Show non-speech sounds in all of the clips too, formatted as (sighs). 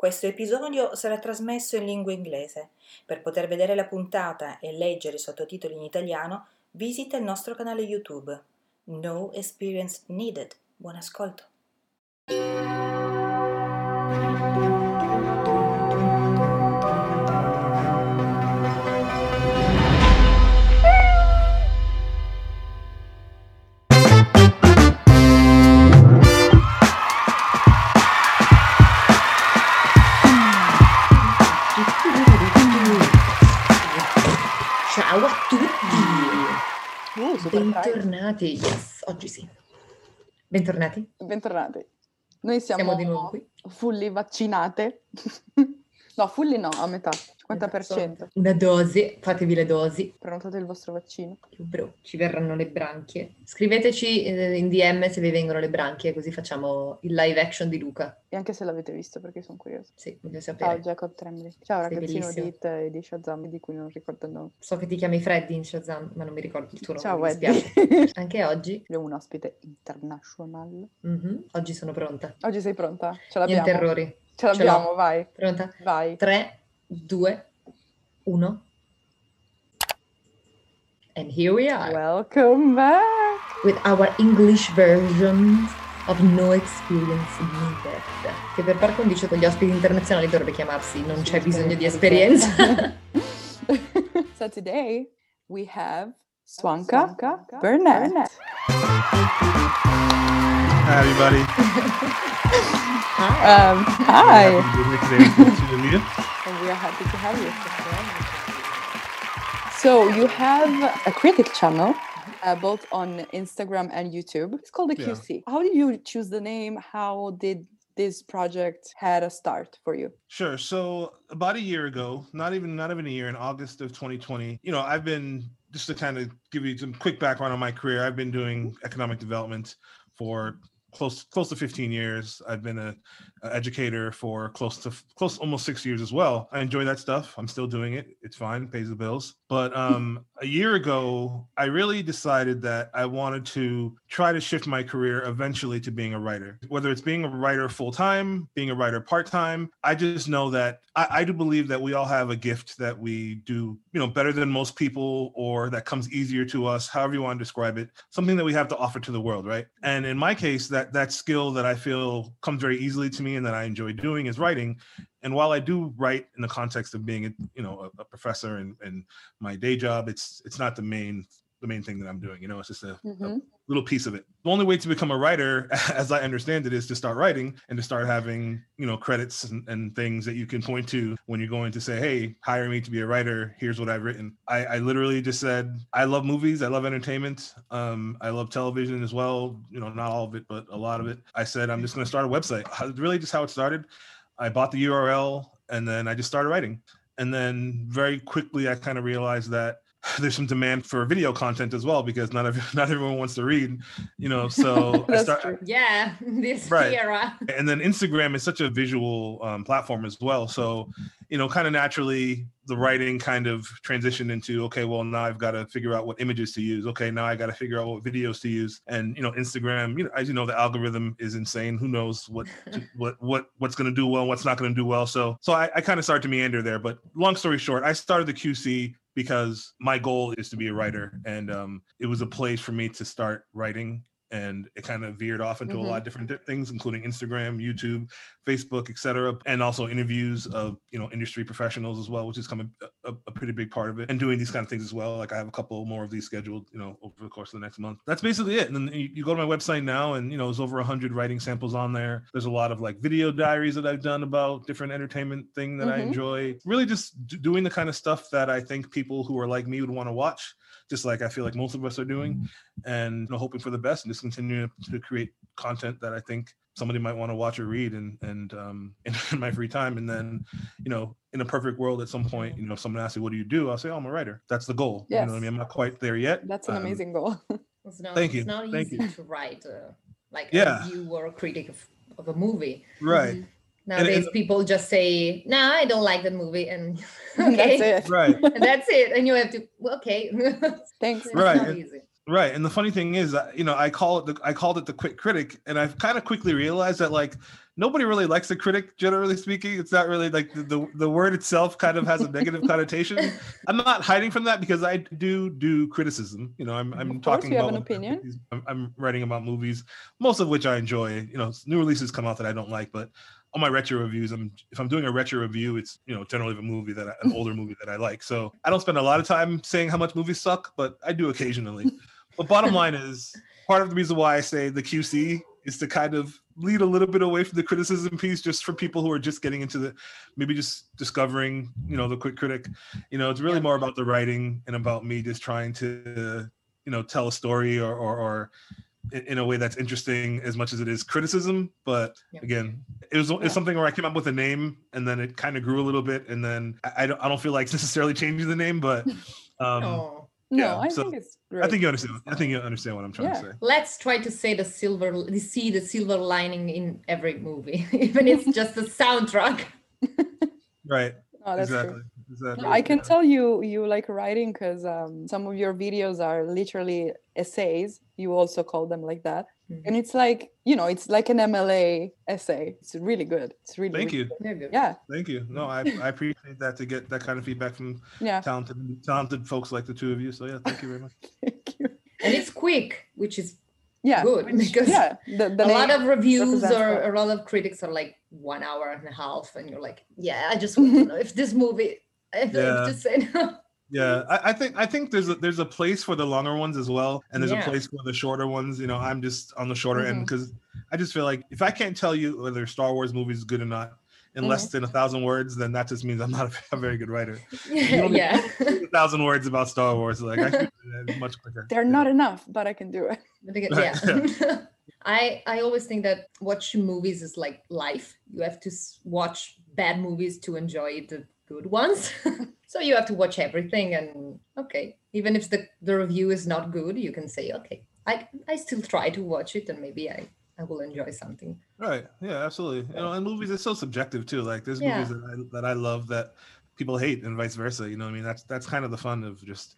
Questo episodio sarà trasmesso in lingua inglese. Per poter vedere la puntata e leggere i sottotitoli in italiano, visita il nostro canale YouTube. No experience needed. Buon ascolto. Bentornati, yes, oggi sì. Bentornati, Bentornati. Noi siamo, siamo di nuovo qui. fully vaccinate. (laughs) no, fully no, a metà, 50%. Una dose, fatevi le dosi. Prenotate il vostro vaccino. Bro, ci verranno le branchie. Scriveteci eh, in DM se vi vengono le branchie, così facciamo il live action di Luca. E anche se l'avete visto, perché sono curiosa. Sì, voglio Ciao sapere. Jacob Tremblay. Ciao Sei ragazzino bellissimo. di It e di Shazam, di cui non ricordo il nome. So che ti chiami Freddy in Shazam, ma non mi ricordo il tuo nome. Ciao. Weddy. (laughs) Anche oggi, Abbiamo un ospite international. mhm, oggi sono pronta. Oggi sei pronta? Ce l'abbiamo. Niente errori. Ce l'abbiamo, vai. Pronta? Vai. 3, 2, 1. And here we are. Welcome back. with our English version of No Experience Needed. Che per par condicio con gli ospiti internazionali dovrebbe chiamarsi Non c'è bisogno di esperienza. (laughs) so today we have Swanka, Burnett. Hi, everybody. Hi. (laughs) Um, hi. Happy to be here today with Julia. And we are happy to have you. So you have a critic channel, uh, both on Instagram and YouTube. It's called the Yeah. QC. How did you choose the name? How did this project had a start for you? Sure. So about a year ago, not even not even a year, in August of 2020, you know, I've been just to kind of give you some quick background on my career. I've been doing economic development for close close to 15 years. I've been a, a educator for close to close almost six years as well. I enjoy that stuff. I'm still doing it. It's fine, pays the bills. But um, a year ago, I really decided that I wanted to try to shift my career eventually to being a writer. Whether it's being a writer full time, being a writer part time, I just know that I, I do believe that we all have a gift that we do, you know, better than most people, or that comes easier to us, however you want to describe it. Something that we have to offer to the world, right? And in my case, that that skill that I feel comes very easily to me and that I enjoy doing is writing. And while I do write in the context of being, you know, a, a professor and, and my day job, it's it's not the main the main thing that I'm doing. You know, it's just a, a Mhm. little piece of it. The only way to become a writer, (laughs) as I understand it, is to start writing and to start having, you know, credits and, and things that you can point to when you're going to say, hey, hire me to be a writer. Here's what I've written. I, I literally just said, I love movies. I love entertainment. Um, I love television as well. You know, not all of it, but a lot of it. I said, I'm just going to start a website. Really just how it started. I bought the URL and then I just started writing. And then very quickly, I kind of realized that (laughs) there's some demand for video content as well because not every, (laughs) not everyone wants to read, you know. So (laughs) I start, true. Yeah, this Right. era. and then Instagram is such a visual um, platform as well. So, you know, kind of naturally, the writing kind of transitioned into okay, well, now I've got to figure out what images to use. Okay, now I got to figure out what videos to use. And you know, Instagram, you know, as you know, the algorithm is insane. Who knows what what what what's going to do well, what's not going to do well. So, so I, I kind of started to meander there. But long story short, I started the QC because my goal is to be a writer, and um, it was a place for me to start writing and it kind of veered off into a Mhm. lot of different things including instagram youtube facebook etc and also interviews of you know industry professionals as well which is coming a, a pretty big part of it and doing these kind of things as well. Like i have a couple more of these scheduled you know over the course of the next month. That's basically it. And then you, you go to my website now and you know there's over 100 writing samples on there. There's a lot of like video diaries that i've done about different entertainment thing that i Mhm. enjoy. Really just d- doing the kind of stuff that i think people who are like me would want to watch just like i feel like most of us are doing and you know, hoping for the best and just continue to create content that I think somebody might want to watch or read and and um (laughs) in, my free time and then you know in a perfect world at some point you know if someone asks me what do you do I'll say oh, I'm a writer that's the goal you know what I mean I'm not quite there yet That's an Um, amazing goal. (laughs) It's not, Thank you, It's not thank easy you. to write, uh, like Yeah. a review or a critic of, of a movie. right Nowadays, people just say, "No, I don't like that movie," and (laughs) okay, That's it. right and that's it. And you have to, well, okay, Thanks. It's Right. not easy. Right, and the funny thing is, uh, you know, I call it the I called it the quick critic, and I've kind of quickly realized that like nobody really likes the critic, generally speaking. It's not really like the, the, the word itself kind of has a negative connotation. (laughs) I'm not hiding from that because I do do criticism. You know, I'm I'm Of talking you have about an opinion. I'm, I'm writing about movies, most of which I enjoy. You know, new releases come out that I don't like, but on my retro reviews, I'm if I'm doing a retro review, it's you know generally a movie that I, an (laughs) older movie that I like. So I don't spend a lot of time saying how much movies suck, but I do occasionally. (laughs) but bottom line is part of the reason why I say the QC is to kind of lead a little bit away from the criticism piece, just for people who are just getting into the maybe just discovering you know the quick critic. You know, it's really Yeah. more about the writing and about me just trying to you know tell a story or or, or in- a way that's interesting as much as it is criticism. But Yeah. again, it was it's Yeah. something where I came up with a name and then it kind of grew a little bit, and then I, I don't I don't feel like necessarily changing the name, but um, (laughs) Oh. No, Yeah, I so think it's great. I think you understand. I think you understand what I'm trying Yeah. to say. Let's try to say the silver, see the silver lining in every movie, (laughs) even if it's just the soundtrack. Right. Oh, that's exactly. true. Exactly. I can tell you you like writing because um, some of your videos are literally essays. You also call them like that, Mhm. and it's like you know, it's like an MLA essay. It's really good. It's really Thank really you. good. Yeah, Thank you. No, I, (laughs) I appreciate that to get that kind of feedback from yeah. talented talented folks like the two of you. So yeah, thank you very much. (laughs) Thank you. And it's quick, which is Yeah, good because yeah. The, the a lot of reviews represents or a lot of critics are like one hour and a half, and you're like, yeah, I just want to (laughs) know if this movie, (laughs) if I Yeah. have to say no. Yeah, I, I think I think there's a, there's a place for the longer ones as well, and there's Yeah. a place for the shorter ones. You know, I'm just on the shorter end Mhm. because I just feel like if I can't tell you whether Star Wars movie is good or not in less Mm-hmm. than a thousand words, then that just means I'm not a, (laughs) a very good writer. (laughs) yeah, only- yeah. a thousand words about Star Wars, like I should do that much quicker. They're Yeah. not enough, but I can do it. But again, Right, yeah. I I always think that watching movies is like life. You have to watch bad movies to enjoy the good ones. (laughs) so you have to watch everything, and okay, even if the the review is not good, you can say, okay, I I still try to watch it, and maybe I I will enjoy something. Right. Yeah, absolutely. You know, and movies it's so subjective too. Like there's Yeah. movies that I, that I love that people hate and vice versa. You know what I mean? That's that's kind of the fun of just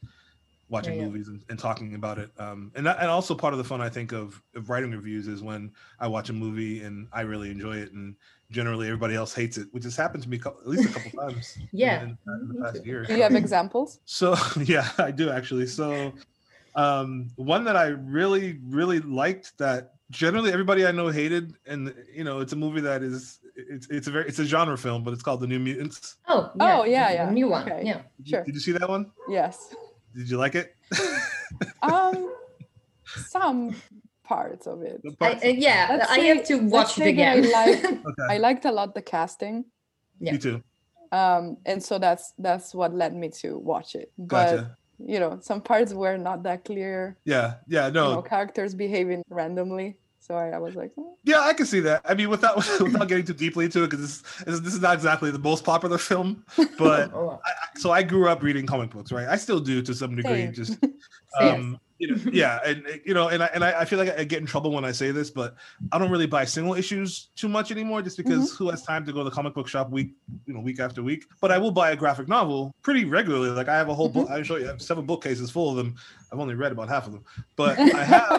watching yeah. movies and, and talking about it. Um and that, and also part of the fun I think of, of writing reviews is when I watch a movie and I really enjoy it and generally everybody else hates it, which has happened to me cou- at least a couple (laughs) times. Yeah. In, in Me the past year. Do you have examples? (laughs) So (laughs) yeah, I do actually. So um one that I really, really liked that generally everybody I know hated, and you know, it's a movie that is it's it's a very it's a genre film, but it's called The New Mutants. Oh Oh, yeah, the yeah. new one. Okay. Yeah. Sure. Did you see that one? Yes. Did you like it? (laughs) Um, some parts of it. The I, parts- uh, yeah, Let's I say- have to let's watch it say that again. I like (laughs) okay. I liked a lot the casting. yeah. Me too. um and so that's that's what led me to watch it but Gotcha. you know some parts were not that clear Yeah. Yeah. you No. know characters behaving randomly so i, I was like "Oh, Yeah, I can see that. I mean, without (laughs) without getting too deeply into it, because this, this this is not exactly the most popular film, (laughs) but Oh, so I grew up reading comic books, right? I still do to some degree. Same. Just (laughs) um, you know, yeah, and you know, and I and I, I feel like I get in trouble when I say this, but I don't really buy single issues too much anymore, just because mm-hmm. who has time to go to the comic book shop week, you know, week after week? But I will buy a graphic novel pretty regularly. Like I have a whole book. Mm-hmm. I show you, I have seven bookcases full of them. I've only read about half of them, but I have. I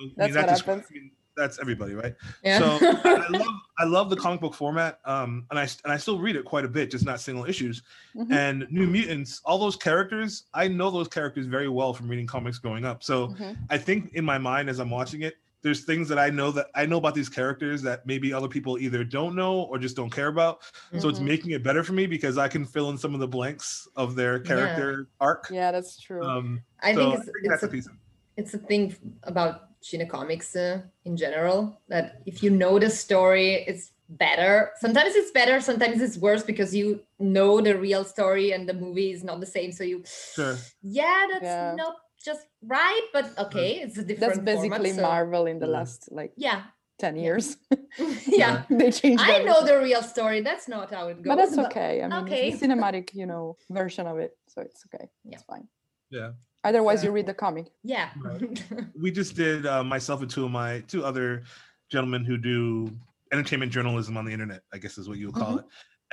mean, That's that what just- happens. I mean, that's everybody, right? yeah. So (laughs) I love I love the comic book format, um, and I and I still read it quite a bit, just not single issues. Mhm. And New Mutants, all those characters, I know those characters very well from reading comics growing up. So Mhm. I think in my mind as I'm watching it, there's things that I know that I know about these characters that maybe other people either don't know or just don't care about. So it's Mhm. making it better for me because I can fill in some of the blanks of their character arc. yeah that's true Um, I so think I it's, think it's that's a a piece. Of, it's a thing about China comics uh, in general that if you know the story, it's better. Sometimes it's better, sometimes it's worse because you know the real story and the movie is not the same. So you, Sure. yeah, that's Yeah. not just right, but okay, it's a different. that's basically format, so- marvel in the Yeah. last like Yeah, 10 years (laughs) (laughs) yeah. they changed I know the real story. That's not how it goes. but that's okay i mean okay. it's the cinematic you know version of it so it's okay Yeah. it's fine Yeah. Otherwise So- you read the comic Yeah. (laughs) we just did uh, myself and two of my two other gentlemen who do entertainment journalism on the internet i guess is what you would call Mhm. it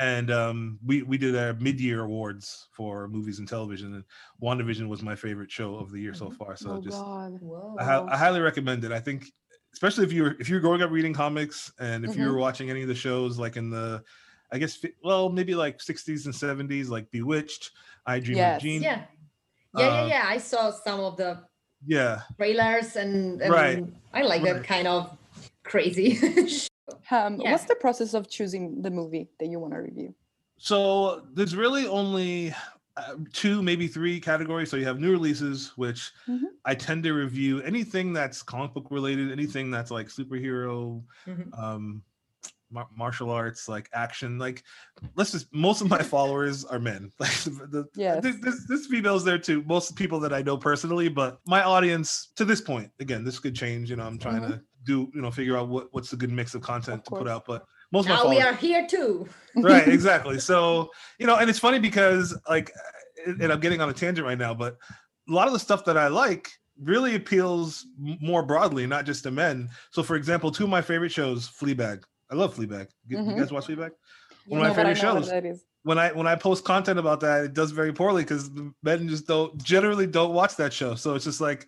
and um, we we did our mid-year awards for movies and television, and WandaVision was my favorite show of the year so far. So oh just God. I, I highly recommend it. I think, especially if you're if you're growing up reading comics and if you're watching any of the shows like in the, I guess, well, maybe like 60s and 70s, like Bewitched, I Dream Yes. of Jean. yeah. Yeah, yeah, Uh, yeah. I saw some of the Yeah. trailers and, and Right. I like that kind of crazy. (laughs) Um, Yeah. What's the process of choosing the movie that you want to review? So there's really only uh, two, maybe three categories. So you have new releases, which Mhm. I tend to review anything that's comic book related, anything that's like superhero, Mhm. um, mar- martial arts, like action. Like, let's just most of my (laughs) followers are men. (laughs) Like, the, Yes. there's, there's, there's females there too. Most people that I know personally, but my audience to this point, again, this could change. You know, I'm trying to mm-hmm. do, you know, figure out what what's a good mix of content Of to put out. But most of my now followers we are here too. (laughs) right exactly so you know and it's funny because like and i'm getting on a tangent right now but a lot of the stuff that i like really appeals more broadly not just to men so for example two of my favorite shows fleabag i love fleabag. You, you guys watch fleabag? One of my favorite shows. When i when i post content about that it does very poorly because the men just don't generally don't watch that show. So it's just like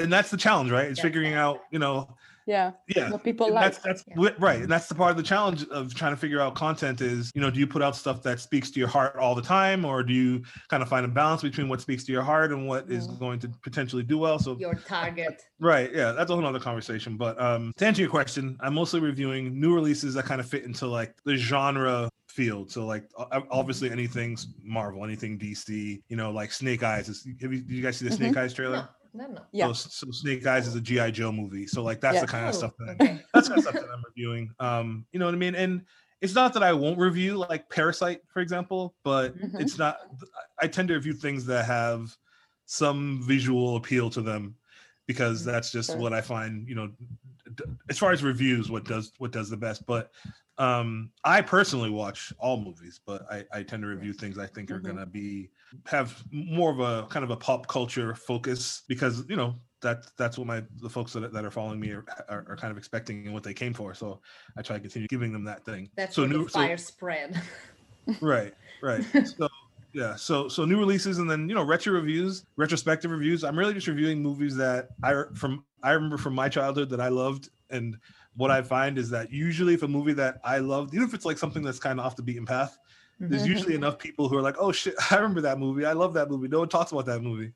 and that's the challenge right? It's Yeah. figuring out you know Yeah, yeah what people and like. that's that's wi- right and that's the part of the challenge of trying to figure out content is you know do you put out stuff that speaks to your heart all the time or do you kind of find a balance between what speaks to your heart and what is Mm. going to potentially do well? So Your target. right yeah that's a whole other conversation but um to answer your question i'm mostly reviewing new releases that kind of fit into like the genre field. So like obviously anything's marvel anything dc you know like snake eyes is, have you, did you guys see the snake eyes trailer No, no, no. Yeah. so, so snake eyes is a gi joe movie so like that's Yeah. the kind of Oh, stuff that I, okay. that's kind of stuff that I'm reviewing. Um, you know what I mean? And it's not that I won't review like Parasite, for example, but Mhm. it's not. I tend to review things that have some visual appeal to them because that's just Sure. what I find. You know, as far as reviews, what does what does the best. But um, I personally watch all movies, but I, I tend to review things I think are Mhm. gonna be have more of a kind of a pop culture focus because you know that that's what my the folks that, that are following me are, are, are kind of expecting and what they came for. So I try to continue giving them that thing. That's so new the so- fire spread. (laughs) right right so yeah so so new releases and then you know retro reviews retrospective reviews i'm really just reviewing movies that i from i remember from my childhood that i loved and what i find is that usually if a movie that i loved even if it's like something that's kind of off the beaten path there's Mhm. usually enough people who are like oh shit (laughs) i remember that movie i love that movie no one talks about that movie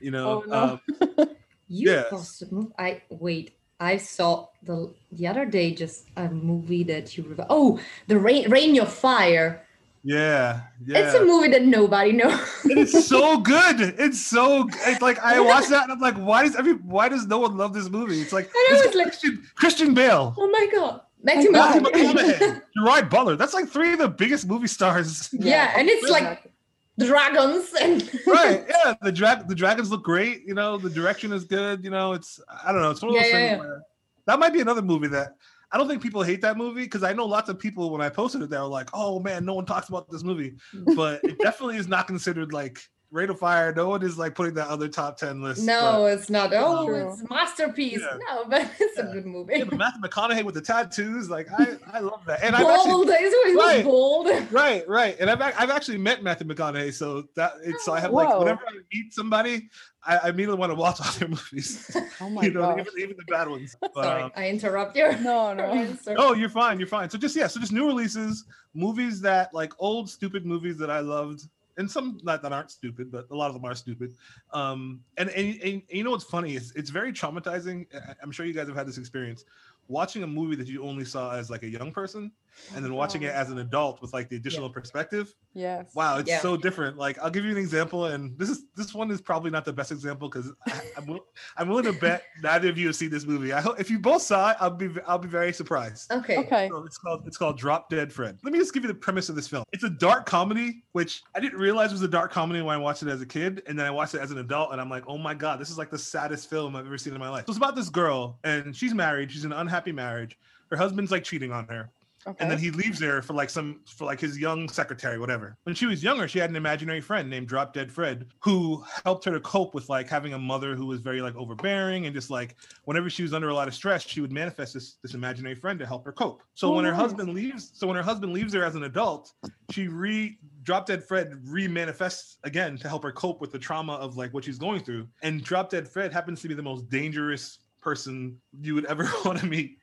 you know Oh, no. um, (laughs) You Yes. posted mov- I wait. I saw the the other day just a movie that you rev- oh the rain Reign of Fire. Yeah yeah It's a movie that nobody knows. it's so (laughs) good. It's so it's like I watched that and I'm like, why does every why does no one love this movie? It's like, I know, it's like- Christian, Christian Bale, oh my god, Matthew God. Matthew McConaughey. McConaughey, (laughs) Gerard Butler. That's like three of the biggest movie stars. Yeah, and it's like dragons and (laughs) right. Yeah. The drag the dragons look great. You know, the direction is good. You know, it's I don't know. It's one of those Yeah, yeah, things yeah. where that might be another movie that I don't think people hate that movie because I know lots of people when I posted it, they were like, "Oh man, no one talks about this movie," (laughs) but it definitely is not considered like Reign of Fire. No one is like putting that other top ten list. no, it's not. Oh, True. it's masterpiece. Yeah. No, but (laughs) it's a good movie. yeah, Matthew McConaughey with the tattoos, like I, I love that. And I've actually bold. Always was Right. bold. right, right, and I've I've actually met Matthew McConaughey, so that it's so I have like whenever I meet somebody, I, I immediately want to watch all their movies. (laughs) Oh (laughs) my you know, god. even, even the bad ones. But, Sorry, um, I interrupt you. No, no. Oh, you're fine. You're fine. So just yeah, so just new releases, movies that like old stupid movies that I loved, and some not that aren't stupid, but a lot of them are stupid. Um, and and, and you know what's funny? It's it's very traumatizing. I'm sure you guys have had this experience watching a movie that you only saw as like a young person, and then watching it um, as an adult with like the additional perspective. Yes. Wow, it's Yeah. so different. Like I'll give you an example, and this is this one is probably not the best example because I'm I'm willing to bet (laughs) neither of you have seen this movie. I hope if you both saw it, I'll be I'll be very surprised. Okay. Okay. So it's called it's called Drop Dead Fred. Let me just give you the premise of this film. It's a dark comedy, which I didn't realize was a dark comedy when I watched it as a kid, and then I watched it as an adult, and I'm like, oh my god, this is like the saddest film I've ever seen in my life. So it's about this girl, and she's married. She's in an unhappy marriage. Her husband's like cheating on her, Okay. and then he leaves there for like some for like his young secretary whatever. When she was younger she had an imaginary friend named drop dead fred who helped her to cope with like having a mother who was very like overbearing and just like whenever she was under a lot of stress she would manifest this this imaginary friend to help her cope. So Oh, when her oh. husband leaves so when her husband leaves her as an adult she re drop dead fred re-manifests again to help her cope with the trauma of like what she's going through. And drop dead fred happens to be the most dangerous person you would ever (laughs) want to meet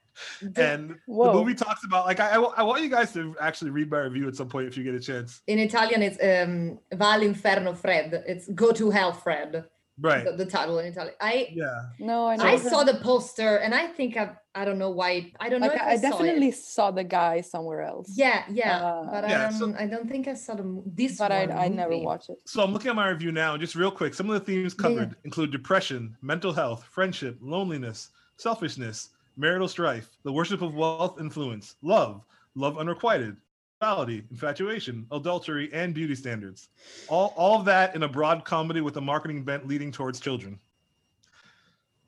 and Whoa. the movie talks about like I, I, I want you guys to actually read my review at some point if you get a chance In Italian, it's um, Va all'inferno Fred. It's Go to Hell Fred. right The, the title in Italian. I yeah no, I, I saw the poster and I think I I don't know why I don't know Like if I, I, saw definitely it. saw the guy somewhere else. Yeah, yeah, Uh, but Yeah, I don't so- I don't think I saw the mo- this but I, one I never movie. watched it. so i'm looking at my review now just real quick some of the themes Yeah, yeah. covered include depression mental health friendship loneliness selfishness marital strife the worship of wealth influence love love unrequited sexuality infatuation adultery and beauty standards all all of that in a broad comedy with a marketing bent leading towards children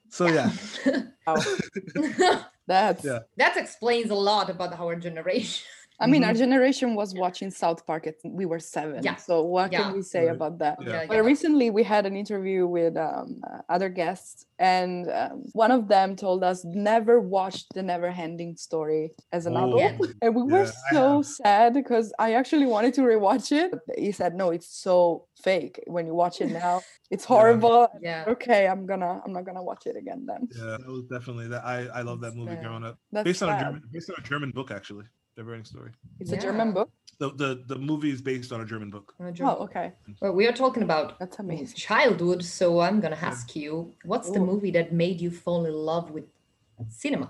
so yeah (laughs) Wow. (laughs) That's. Yeah. that explains a lot about our generation. I mean, Mhm. our generation was watching South Park. At, we were seven. Yeah. So what Yeah. can we say Right. about that? Yeah. But recently we had an interview with um, uh, other guests, and um, one of them told us never watch the Never Ending Story as an Oh, adult. Yeah. And we were Yeah, so sad because I actually wanted to rewatch it. but He said, "No, it's so fake. When you watch it now, (laughs) it's horrible." Yeah. Okay, I'm gonna, I'm not gonna watch it again then. yeah that was definitely that i i love that movie Sad. growing up That's based on a german based on a german book actually never ending story It's a German book. the, the the movie is based on a german book Oh, okay, Well, we are talking about that's amazing. childhood, so I'm gonna ask you, what's the Ooh. movie that made you fall in love with cinema?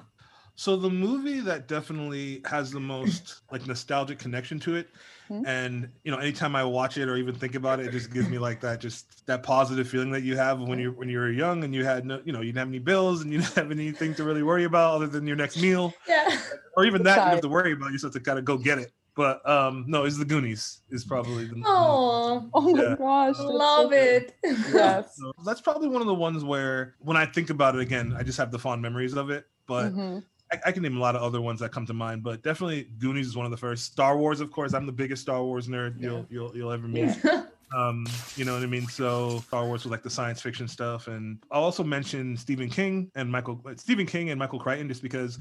So the movie that definitely has the most like nostalgic connection to it, Hmm. and you know, anytime I watch it or even think about it, it just gives me like that just that positive feeling that you have when you're when you were young and you had no, you know, you didn't have any bills and you (laughs) didn't have anything to really worry about other than your next meal, Yeah. or even that you have to worry about. You just have to kind of go get it. But um no, it's the Goonies is probably the Oh, Oh my Yeah. gosh, that's so love good. it. (laughs) Yes. So that's probably one of the ones where when I think about it again, I just have the fond memories of it. But Mhm. I, I can name a lot of other ones that come to mind, but definitely Goonies is one of the first. Star Wars, of course, I'm the biggest Star Wars nerd you'll you'll you'll ever meet. (laughs) Um, you know what I mean? So Star Wars was like the science fiction stuff, and I'll also mention Stephen King and Michael Stephen King and Michael Crichton, just because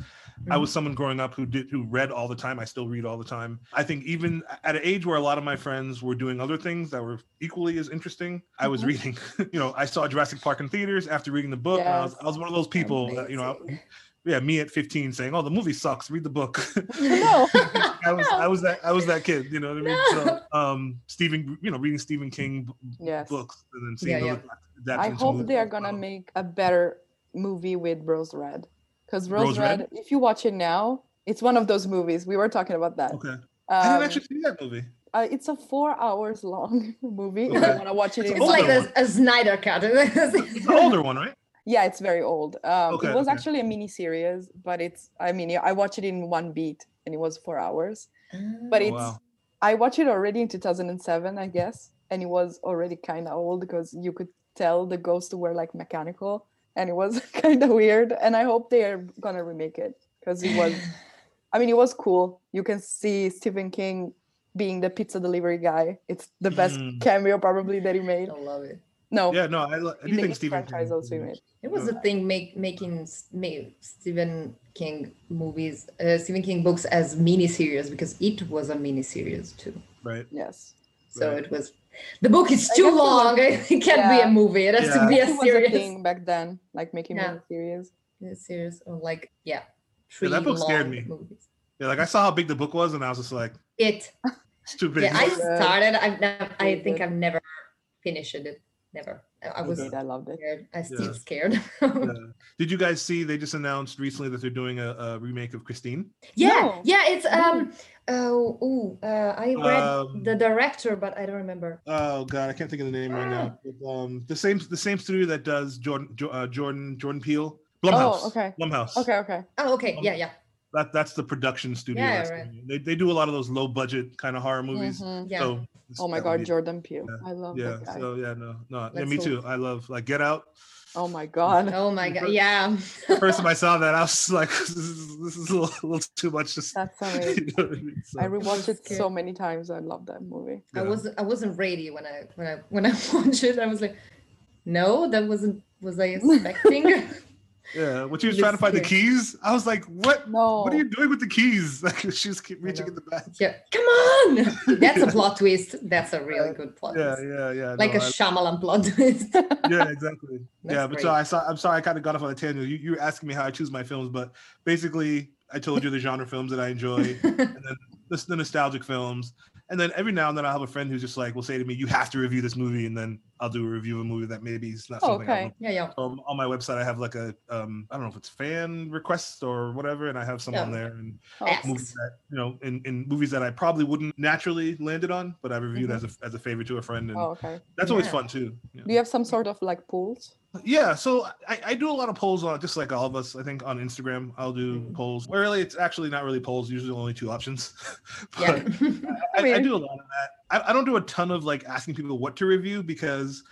I was someone growing up who did who read all the time. I still read all the time. I think even at an age where a lot of my friends were doing other things that were equally as interesting, I was Mhm. reading. (laughs) you know, I saw Jurassic Park in theaters after reading the book. and I was I was one of those people that you know. Amazing. Yeah, me at 15 saying, "Oh, the movie sucks. Read the book." (laughs) No. (laughs) I was, I was that, I was that kid. You know what I mean? No. So, um, Stephen, you know, reading Stephen King b- Yes. books and then seeing Yeah, those I hope they are gonna make a better movie with Rose Red. Because Rose, Rose Red, Red? if you watch it now, it's one of those movies. We were talking about that. Okay, I didn't Um, actually see that movie. uh, it's a four hours long (laughs) movie. If Okay. you want to watch it It's It's like a, a Snyder cut. It's the older one, right? Yeah, it's very old. Um, Okay, it was okay. actually a mini series, but it's. I mean, I watched it in one beat, and it was four hours. But Oh, it's. wow. I watched it already in 2007, I guess, and it was already kind of old because you could tell the ghosts were like mechanical, and it was (laughs) kind of weird. And I hope they are gonna remake it because it was. (laughs) I mean, it was cool. You can see Stephen King being the pizza delivery guy. It's the best Mm. cameo probably that he made. I love it. No, Yeah, no, I, lo- I do think It Stephen King. also made. It was a thing make, making s- Stephen King movies, uh, Stephen King books as miniseries because it was a miniseries too. right? Yes. So Right. it was. The book is too guess it was- long. (laughs) It can't be a movie. It has Yeah. to be a it was a series. thing back then, like making Yeah. miniseries. A series or like yeah, three that book scared me. movies. Yeah, like I saw how big the book was, and I was just like, It. it's too big. Yeah, I started. I've never. I think. I've never finished it. Never. I- I was Okay. I loved it. scared. I still Yeah. scared. Yeah. (laughs) Did you guys see? They just announced recently that they're doing a, a remake of Christine. Yeah, No. yeah, it's um oh ooh, uh, I read Um, the director, but I don't remember. Oh god, I can't think of the name right now. (gasps) But, um, the same the same studio that does Jordan Jo- uh, Jordan Jordan Peele. Blumhouse. Oh, okay. Blumhouse. Okay, okay. Oh, okay, Um, yeah, yeah. That that's the production studio. Yeah, right. doing. They they do a lot of those low budget kind of horror movies. Mhm. Yeah. So Oh my god, be- Jordan Peele. Yeah. I love Yeah. that guy. So yeah, no, no. Yeah, Let's me hope. too. I love like Get Out. oh my god. (laughs) Oh my god. Yeah. First time I saw that, I was (laughs) like, this is, this is a, little, a little too much. Just That's amazing. (laughs) you know I mean? So, I rewatched it so many times. I love that movie. I wasn't I wasn't ready when I when I when I watched it. I was like, no, that wasn't was I expecting? Yeah, when she was trying to find the keys, I was like, "What? No. What are you doing with the keys?" (laughs) Like she was keep reaching in the back. yeah. Come on. (laughs) That's a plot twist. That's a really good plot Yeah, twist. yeah, yeah. Like no, a I- Shyamalan plot twist. (laughs) yeah, exactly. yeah, That's but so. I saw. I'm sorry, I kind of got off on a tangent. You, you were asking me how I choose my films, but basically, I told you the genre films that I enjoy, and then the, the nostalgic films, and then every now and then I'll have a friend who's just like will say to me, "You have to review this movie," and then I'll do a review of a movie that maybe is not Oh, something. Okay. would- yeah, yeah. Um, on my website, I have like a um, I don't know if it's fan requests or whatever, and I have some on Yeah. there and Oh, Asks. movies that you know in, in movies that I probably wouldn't naturally landed on, but I reviewed Mhm. as a as a favor to a friend, and oh, okay. that's always Yeah. fun too. Yeah. Do you have some sort of like pools? Yeah, so I, I do a lot of polls on just like all of us. I think on Instagram I'll do Mhm. polls. Where really it's actually not really polls. Usually only two options. (laughs) Yeah. But (laughs) I, I, do a lot of that. I, I don't do a ton of like asking people what to review because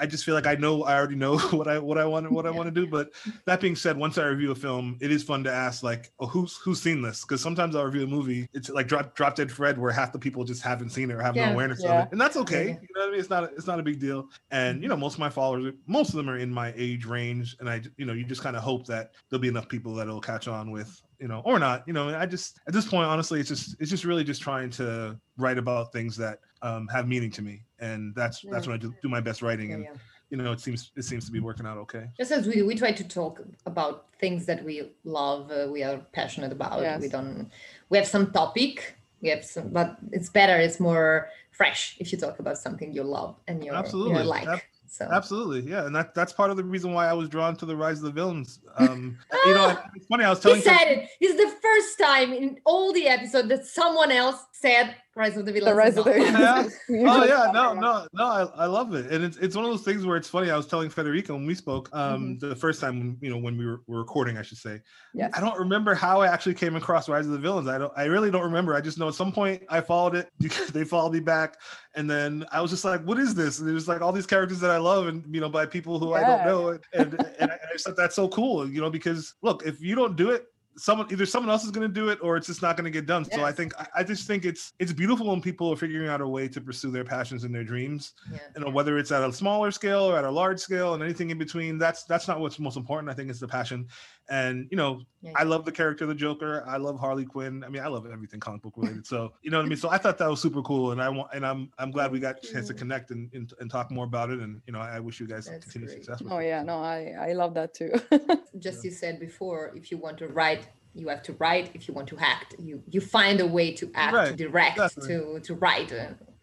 I, just feel like I know I already know (laughs) what I what I want what I want to do. But that being said, once I review a film, it is fun to ask like, oh, who's who's seen this? Because sometimes I'll review a movie. It's like Drop Drop Dead Fred, where half the people just haven't seen it or have Yeah. no awareness Yeah. of it, and that's okay. Yeah. You know what I mean? It's not it's not a big deal. And you mm-hmm. know, most of my followers, most of them are in my age range, and I you know you just kind of hope that there'll be enough people that'll catch on with you know or not. You know, I just at this point, honestly, it's just it's just really just trying to write about things that um, have meaning to me, and that's that's when I do, do my best writing, Yeah, and yeah. you know, it seems it seems to be working out okay. Just as we do, we try to talk about things that we love, uh, we are passionate about. We don't. We have some topic. We have some, but it's better. It's more fresh if you talk about something you love and you're, Absolutely. you like. Ab- so Absolutely, yeah, and that that's part of the reason why I was drawn to the Rise of the Villains. Um, you know, (laughs) it's funny. I was he telling some- said it. It's the first time in all the episode that someone else said "Rise of the Villains." The rise of the not. Yeah. (laughs) Oh yeah, no, no, no. I, I love it, and it's it's one of those things where it's funny. I was telling Federica when we spoke um the first time, you know, when we were, were recording, I should say. Yes. I don't remember how I actually came across Rise of the Villains. I don't. I really don't remember. I just know at some point I followed it. (laughs) Because they followed me back, and then I was just like, "What is this?" And there's like all these characters that I love, and you know, by people who I don't know, and and, and I, I just thought that's so cool. You know, because look, if you don't do it, someone either someone else is going to do it or it's just not going to get done. So I think I, I just think it's it's beautiful when people are figuring out a way to pursue their passions and their dreams. Yeah. You know, whether it's at a smaller scale or at a large scale and anything in between. That's that's not what's most important. I think it's the passion. And you know, Yeah, I love the character of the Joker. I love Harley Quinn. I mean, I love everything comic book related. So you know what I mean. So I thought that was super cool, and I want and I'm I'm glad we got a chance to mm. connect and, and, and talk more about it. And you know, I wish you guys That's continued great. success. With Oh it. yeah, no, I I love that too. (laughs) just you said before if you want to write you have to write if you want to act you you find a way to act to direct exactly. to to write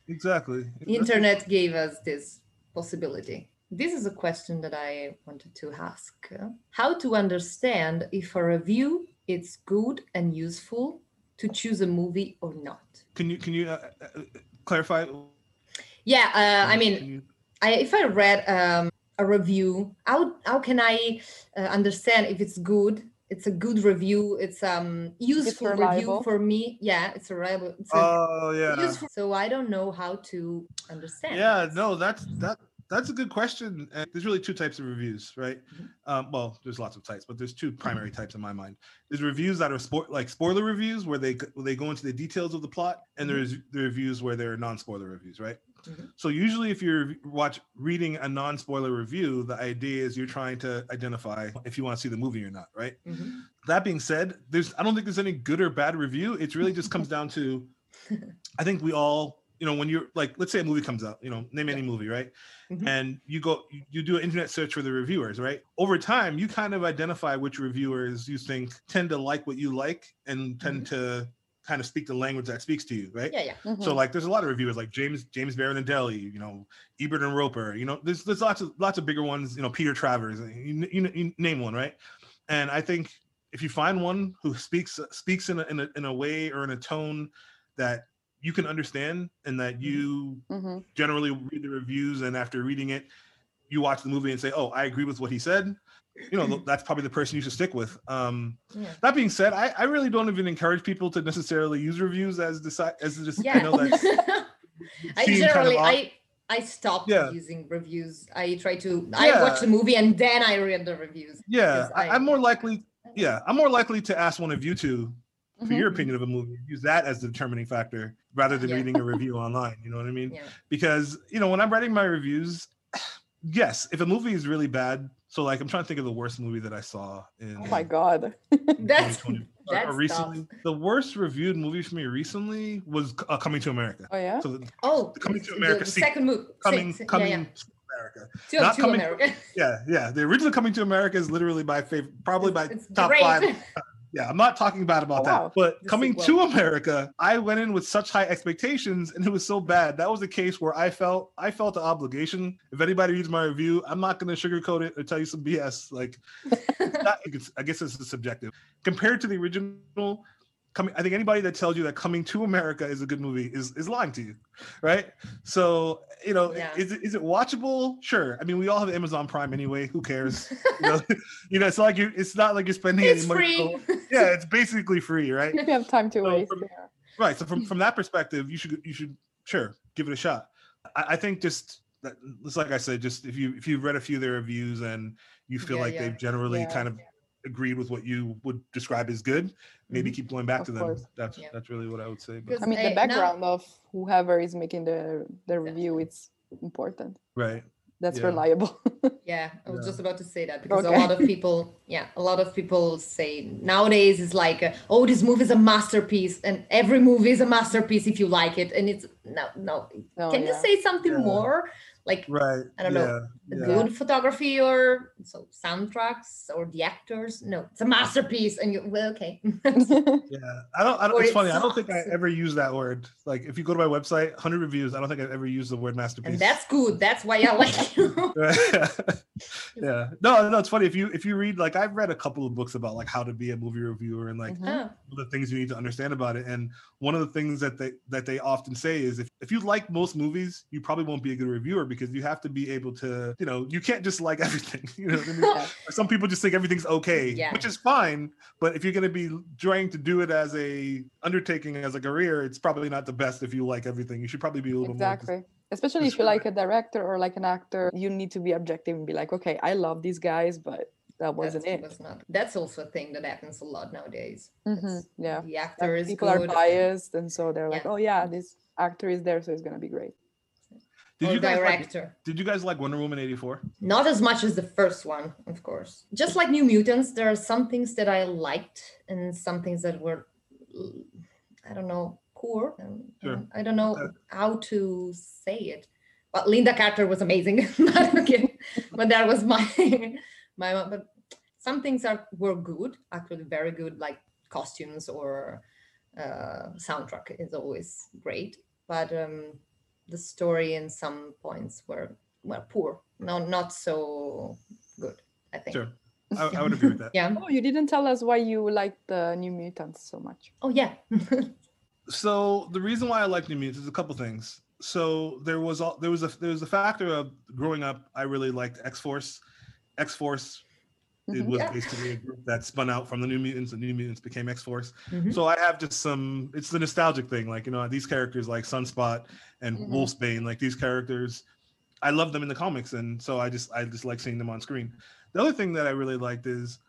Exactly. internet gave us this possibility this is a question that i wanted to ask uh, how to understand if a review is good and useful to choose a movie or not Can you can you uh, uh, clarify? yeah uh, i mean you- I, if I read um, a review, how how can I uh, understand if it's good? It's a good review. It's um useful review for me. Yeah, it's a reliable. It's a Oh yeah. useful. So I don't know how to understand. Yeah, no, that's that that's a good question. And there's really two types of reviews, right? Mhm. Um, well, there's lots of types, but there's two primary types in my mind. There's reviews that are sport like spoiler reviews where they where they go into the details of the plot, and Mhm. there's the reviews where they're non-spoiler reviews, right? Mhm. So usually, if you're watch reading a non-spoiler review, the idea is you're trying to identify if you want to see the movie or not, right? Mhm. that being said, there's I don't think there's any good or bad review. It really just comes (laughs) down to (laughs) I think we all, you know, when you're like, let's say a movie comes out, you know, name any movie, right? Mhm. And you go, you- do an internet search for the reviewers, right? Over time, you kind of identify which reviewers you think tend to like what you like and tend to kind of speak the language that speaks to you, right? Yeah, yeah. Mhm. So like, there's a lot of reviewers like James James Berardinelli, you know, Ebert and Roeper. You know, there's there's lots of lots of bigger ones. You know, Peter Travers. You, you, you name one, right? And I think if you find one who speaks speaks in a, in a in a way or in a tone that you can understand and that you Mhm. generally read the reviews and after reading it you watch the movie and say oh i agree with what he said you know (clears throat) that's probably the person you should stick with. Um, Yeah. That being said, I, I really don't even encourage people to necessarily use reviews as decide as just I Yeah. know that's (laughs) I seem kind of generally. I I stopped Yeah. using reviews. I try to I watch the movie and then I read the reviews. Yeah, I, I- I'm more likely yeah I'm more likely to ask one of you two for Mhm. your opinion of a movie. Use that as the determining factor rather than Yeah. reading a review online. You know what I mean? Yeah. because you know when i'm writing my reviews (sighs) yes if a movie is really bad so like i'm trying to think of the worst movie that i saw in Oh my god. in (laughs) That's 2020. (laughs) Or- or that's recently the worst reviewed movie for me recently was uh, coming to america Oh yeah. so the, Oh, Coming to America the sequel. second movie. coming six- coming yeah, yeah. to america To, not to coming- America. (laughs) yeah yeah the original coming to america is literally my favorite probably my It's top great. five yeah i'm not talking bad about Oh, that wow. but coming to america i went in with such high expectations and it was so bad. That was a case where i felt i felt the obligation. If anybody reads my review i'm not going to sugarcoat it or tell you some bs like (laughs) it's not, i guess it's subjective. Compared to the original coming i think anybody that tells you that coming to america is a good movie is is lying to you right so you know Yeah. is, it, is it watchable sure i mean we all have amazon prime anyway who cares (laughs) you know, you know it's like you it's not like you're spending it's any money free. (laughs) yeah it's basically free right If you have time to So waste. from- yeah. right so from from that perspective you should you should sure give it a shot i, I think just that it's like i said just if you if you've read a few of their reviews and you feel Yeah, like yeah. they've generally Yeah. kind of agreed with what you would describe as good maybe keep going back Of to them course. that's Yeah. that's really what i would say but, I mean, the now- background of whoever is making the the review, it's important. right That's Yeah. reliable. (laughs) Yeah, I was Yeah. just about to say that because Okay. a lot of people, yeah, a lot of people say nowadays is like, uh, oh, this movie is a masterpiece, and every movie is a masterpiece if you like it, and it's no, no. No, Can you say something Yeah. more? Like right I don't know. yeah, a yeah. good photography or so soundtracks or the actors? No, it's a masterpiece, and you well, okay. (laughs) Yeah, I don't. I don't Or it's it funny. I don't think I (laughs) ever use that word. Like, if you go to my website, 100 reviews. I don't think I've ever used the word masterpiece. and that's good. That's why I like you. (laughs) yeah. No, no. It's funny if you if you read like I've read a couple of books about like how to be a movie reviewer and like Mhm. Oh, the things you need to understand about it. And one of the things that they that they often say is if, if you like most movies, you probably won't be a good reviewer because you have to be able to, you know, you can't just like (laughs) everything. You know what I mean? Some people just think everything's okay, Yeah. which is fine. But if you're going to be trying to do it as a undertaking as a career, it's probably not the best if you like everything. You should probably be a little more. Exactly. Especially if you like a director or like an actor, you need to be objective and be like, okay, I love these guys, but that wasn't that it. was not. That's also a thing that happens a lot nowadays. Mhm, yeah. the Like, actor is people good. are biased, and so they're like, oh yeah, this actor is there, so it's gonna be great. Did you guys like, director. Did you guys like Wonder Woman eighty four? Not as much as the first one, of course. Just like New Mutants, there are some things that I liked and some things that were, I don't know, poor. Um, Sure. um, I don't know how to say it. But Lynda Carter was amazing. (laughs) but that was my (laughs) my. But some things are were good, actually very good, like costumes or uh, soundtrack is always great. But um, the story in some points were were poor. No, not so good. I think. Sure. (laughs) I, I would agree with that. Yeah. Oh, you didn't tell us why you like the New Mutants so much. Oh yeah. (laughs) so the reason why I like New Mutants is a couple things. So there was all there was a there was a factor of growing up. I really liked X Force. X Force it Mhm. was Yeah. basically a group that spun out from the New Mutants. The New Mutants became X Force. Mhm. So I have just some. It's the nostalgic thing, like you know these characters like Sunspot and Mhm. Wolfsbane, like these characters. I love them in the comics, and so I just I just like seeing them on screen. The other thing that I really liked is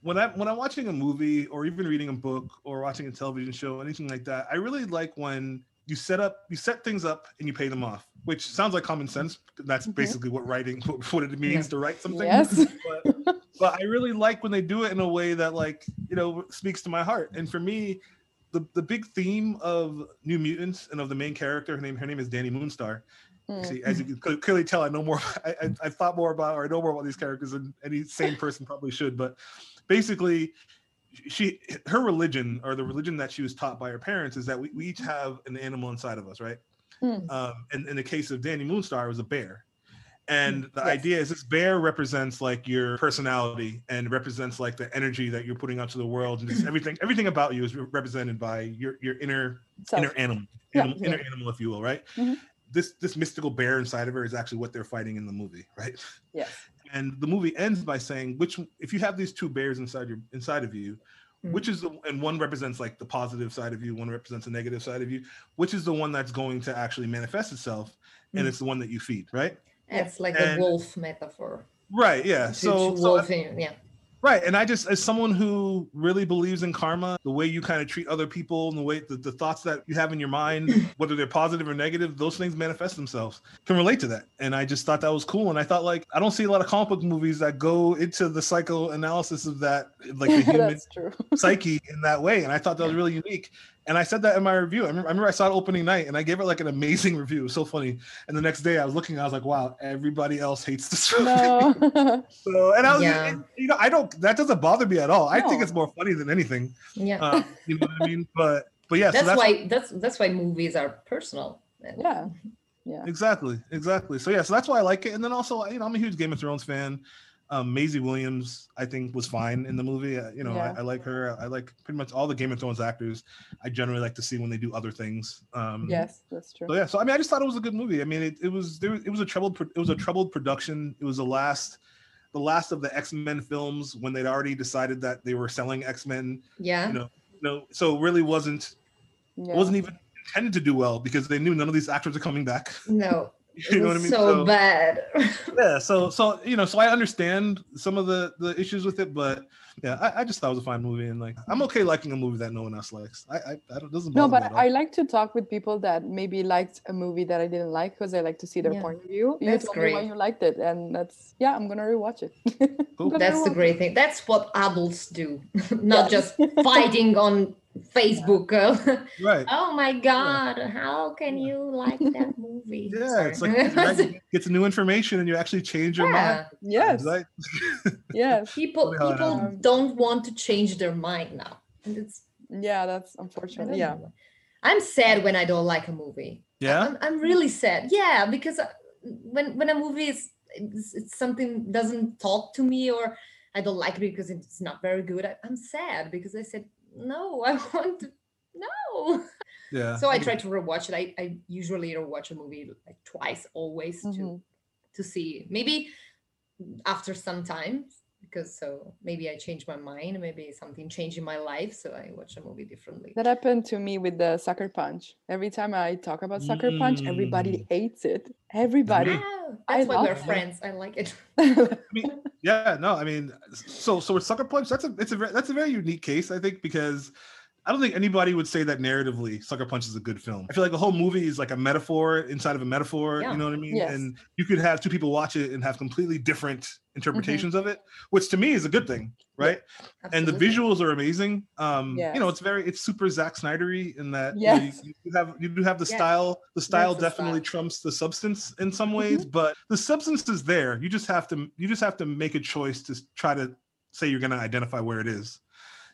when I when I'm watching a movie or even reading a book or watching a television show, anything like that. I really like when you set up you set things up and you pay them off, which sounds like common sense. That's Mhm. basically what writing (laughs) what it means Yeah. to write something Yes. (laughs) but, but I really like when they do it in a way that like you know speaks to my heart. And for me, the the big theme of New Mutants and of the main character, her name her name is Dani Moonstar. Mm. See, as you can clearly tell, I know more. (laughs) I, I I've thought more about or I know more about these characters than any sane person probably should. But basically, she her religion or the religion that she was taught by her parents is that we, we each have an animal inside of us, right? Mm. Um, and in the case of Dani Moonstar, it was a bear. And the Yes. idea is this bear represents like your personality and represents like the energy that you're putting out to the world and just (clears throat) everything everything about you is re- represented by your your inner inner animal, Yeah. animal inner animal if you will right Mhm. this this mystical bear inside of her is actually what they're fighting in the movie right Yes. And the movie ends by saying which if you have these two bears inside your inside of you Mm. which is the and one represents like the positive side of you one represents the negative side of you which is the one that's going to actually manifest itself and Mm. it's the one that you feed right It's like And- the wolf metaphor. right yeah To- so, to so yeah. Right. And I just, as someone who really believes in karma, the way you kind of treat other people and the way the, the thoughts that you have in your mind, (clears throat) whether they're positive or negative, those things manifest themselves. Can relate to that. And I just thought that was cool. And I thought, like, I don't see a lot of comic book movies that go into the psychoanalysis of that, like the (laughs) human psyche in that way. And I thought that was really unique. And I said that in my review. I remember, I remember I saw it opening night and I gave it like an amazing (laughs) review. It was so funny. And the next day I was looking, I was like, wow, everybody else hates this movie. no. (laughs) (laughs) So, and I was, Yeah. and, you know, I don't, that doesn't bother me at all. I think it's more funny than anything. Yeah. Uh, you know what I mean? But, but yeah, that's, so that's why that's that's why movies are personal. Yeah. Yeah. exactly, exactly. So yeah, so that's why I like it. And then also, you know, I'm a huge Game of Thrones fan. Um, Maisie Williams, I think, was fine in the movie. Uh, you know, Yeah. I, I like her. I like pretty much all the Game of Thrones actors. I generally like to see when they do other things. Um, Yes, that's true. So yeah, so I mean, I just thought it was a good movie. I mean, it, it was there. It was a troubled. It was a troubled production. It was the last, the last of the X Men films when they'd already decided that they were selling X Men. Yeah. You know, you know, so it really wasn't. Yeah. Wasn't even intended to do well because they knew none of these actors are coming back. No. (laughs) You it know what I was mean? So, bad. yeah. (laughs) So so you know, so I understand some of the the issues with it, but yeah, I, I just thought it was a fine movie, and like I'm mm-hmm. okay liking a movie that no one else likes. I I, I don't, it doesn't No, but me at all. I like to talk with people that maybe liked a movie that I didn't like because I like to see their Yeah. point of view. You That's told me why you liked it, and that's yeah, I'm gonna rewatch it. (laughs) Cool. Gonna That's the rewatch great thing. That's what adults do, not Yeah. just fighting on Facebook. right. (laughs) oh my God, how can you like that (laughs) movie? Yeah, it's like Sorry. (laughs) you get some new information and you actually change your mind. yeah. it. Yes, Right? yes, People Funny how it people happens. don't want to change their mind now. And it's yeah. That's unfortunate. Yeah. I'm sad when I don't like a movie. Yeah. I'm, I'm really sad. Yeah, because uh, when when a movie is it's, it's something doesn't talk to me or I don't like it because it's not very good. I, I'm sad because I said no. (laughs) I want to no. Yeah. So I try to rewatch it. I, I usually rewatch a movie like twice, always to Mhm. to see maybe after some time because so maybe I change my mind. Maybe something changed in my life, so I watch a movie differently. that happened to me with the Sucker Punch. Every time I talk about Sucker Punch, everybody hates it. Everybody. Ah, I why love we're it. friends. I like it. (laughs) I mean, yeah, no, I mean, so so with Sucker Punch, that's a it's a very, that's a very unique case, I think, because I don't think anybody would say that narratively Sucker Punch is a good film. I feel like the whole movie is like a metaphor inside of a metaphor. Yeah. You know what I mean? Yes. And you could have two people watch it and have completely different interpretations of it, which to me is a good thing, right? And the visuals are amazing. Um, you know, it's very it's super Zack Snydery in that you know, you, you have you do have the Yes. style. The style the definitely style. trumps the substance in some Mm-hmm. ways, but the substance is there. You just have to you just have to make a choice to try to say you're gonna identify where it is.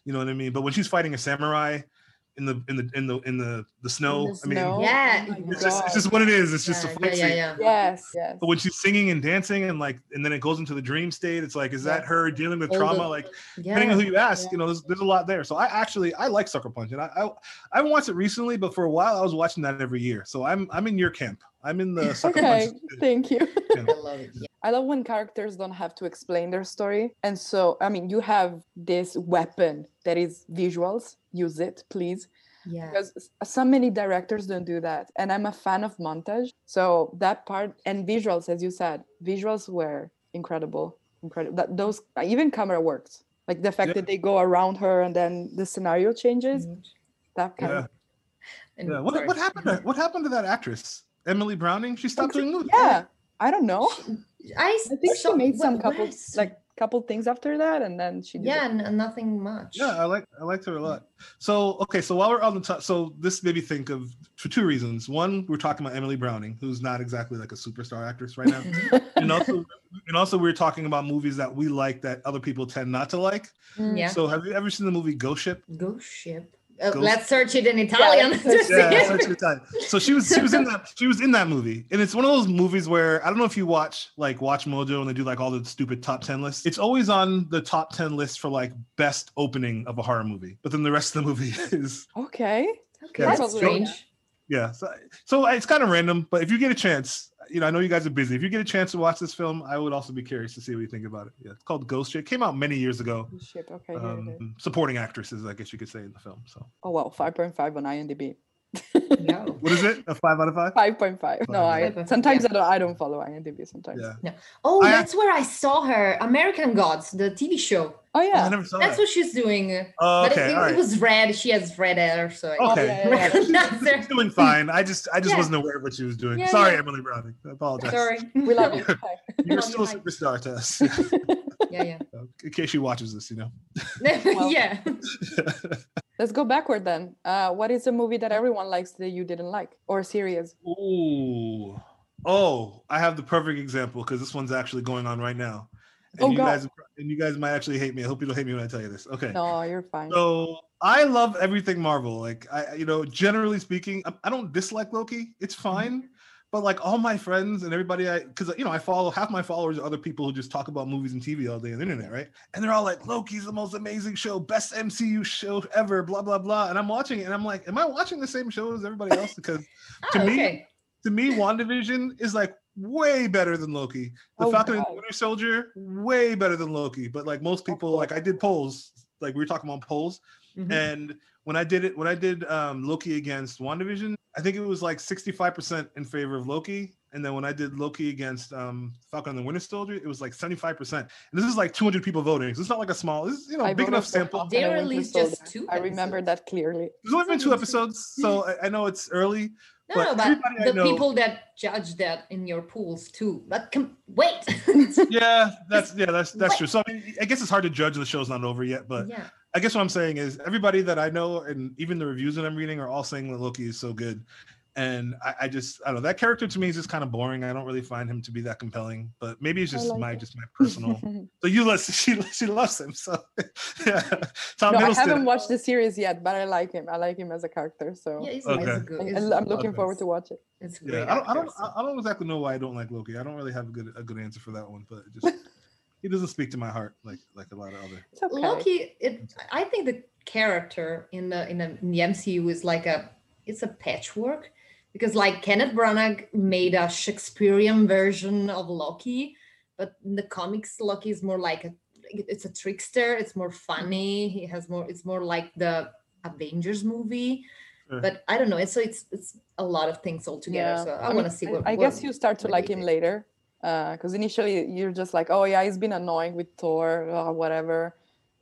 You know what I mean? But when she's fighting a samurai in the in the in the in the the snow, the I mean, snow. Yeah, Oh it's just it's just what it is. It's just yeah, a yeah, fight yeah, scene. yeah. Yes, yes. But when she's singing and dancing and like and then it goes into the dream state, it's like is that her dealing with trauma? the- like Yeah. depending on who you ask, Yeah. you know, there's, there's a lot there. So I actually I like Sucker Punch, and I, I I haven't watched it recently, but for a while I was watching that every year. So I'm I'm in your camp. I'm in the (laughs) Sucker Okay, Punch. thank you. I love it. Yeah. (laughs) I love when characters don't have to explain their story. And so, I mean, you have this weapon that is visuals. Use it, please. yeah. Because so many directors don't do that. And I'm a fan of montage. So that part and visuals, as you said, visuals were incredible. Incredible. That those even camera works. Like the fact Yeah. that they go around her and then the scenario changes. Mhm. That kind Yeah. of And Yeah. What, what happened? To, what happened to that actress, Emily Browning? She stopped doing movies. yeah. I don't know. I, I think saw- she made some wh- couple where's- like couple things after that and then she did yeah, it. n- nothing much. Yeah, I like I liked her a lot. So okay, so while we're on the top, so this made me think of for two reasons. One, we're talking about Emily Browning, who's not exactly like a superstar actress right now, (laughs) and also and also we're talking about movies that we like that other people tend not to like. Mm. Yeah. So have you ever seen the movie Ghost Ship? Ghost ship. Uh, Ghost- let's search it in Italian. let's (laughs) search- Yeah, it. such a time. So she was she was in that she was in that movie, and it's one of those movies where I don't know if you watch like Watch Mojo and they do like all the stupid top ten lists. It's always on the top ten list for like best opening of a horror movie, but then the rest of the movie (laughs) is Okay. Okay, Yeah, that's it's- strange. yeah. So, so it's kind of random, but if you get a chance, you know, I know you guys are busy. If you get a chance to watch this film, I would also be curious to see what you think about it. Yeah, it's called Ghost Ship. It came out many years ago. Ship. Okay. here it is. Um, supporting actresses, I guess you could say in the film. So, Oh well, five point five on IMDb. No. (laughs) what is it? A five out of five? Five point five. No, I sometimes yeah. I don't. I don't follow IMDb. Sometimes. Yeah. Oh, I- that's where I saw her. American Gods, the TV show. Oh Oh, yeah. I never saw That's that. what she's doing. Oh, but okay, it, it, right. it was red. She has red hair, so I Oh, Okay. (laughs) yeah, yeah, yeah. (laughs) She's doing fine. I just, I just Yeah. wasn't aware of what she was doing. Yeah, Sorry, yeah. Emily Browning. I apologize. Sorry. (laughs) We love you. You're still a you, hi. superstar to us. Yeah, yeah. in case she watches this, you know. Well- yeah. Let's go backward then. Uh, what is a movie that everyone likes that you didn't like, or a series? Ooh. Oh, I have the perfect example because this one's actually going on right now. And Oh, you God. guys and you guys might actually hate me. I hope you don't hate me when I tell you this. Okay. No, you're fine. So I love everything Marvel. Like I, you know, generally speaking, I, I don't dislike Loki. It's Mm-hmm. fine. But like all my friends and everybody, I because you know I follow half my followers are other people who just talk about movies and TV all day on the internet, right? And they're all like, "Loki's the most amazing show, best MCU show ever," blah blah blah. And I'm watching it, and I'm like, "Am I watching the same show as everybody else?" Because Oh, To (laughs) me, okay. to me, WandaVision is like way better than Loki. The Oh, Falcon and God. the Winter Soldier, way better than Loki. But like most people, like I did polls, like we were talking about polls, Mhm. and when I did it, when I did um, Loki against WandaVision, I think it was like 65% in favor of Loki. And then when I did Loki against um, Falcon and the Winter Soldier, it was like 75%. And this is like 200 people voting. So it's not like a small, this is, you know, I big enough sample. Falcon They and Winter released just two I remember that clearly. There's only been two episodes, so I, I know it's early. No, but no, but the know- people that judge that in your pools too. But com- wait. (laughs) Yeah, that's yeah, that's that's true. So I mean, I guess it's hard to judge the show's not over yet, but yeah. I guess what I'm saying is everybody that I know and even the reviews that I'm reading are all saying that Loki is so good. And I, I just I don't know that character to me is just kind of boring. I don't really find him to be that compelling. But maybe it's just like my it. just my personal. (laughs) so you let (laughs) she she loves him. So (laughs) yeah, Tom no, I haven't watched the series yet, but I like him. I like him as a character, so Yeah, it's, Okay. it's a good. I, I'm looking okay. forward to watch it. it's great. Yeah, I don't I don't so- I don't exactly know why I don't like Loki. I don't really have a good a good answer for that one, but it just he doesn't speak to my heart like like a lot of other. Okay. Loki, it I think the character in the in the, in the MCU is like a it's a patchwork because like Kenneth Branagh made a Shakespearean version of Loki, but in the comics Loki is more like a it's a trickster. It's more funny. He has more. It's more like the Avengers movie. Sure. But I don't know. It's so it's it's a lot of things all together. So I, mean, want to see what. I, I what- guess you start to like him did. later, uh, because initially you're just like, oh yeah, he's been annoying with Thor or whatever,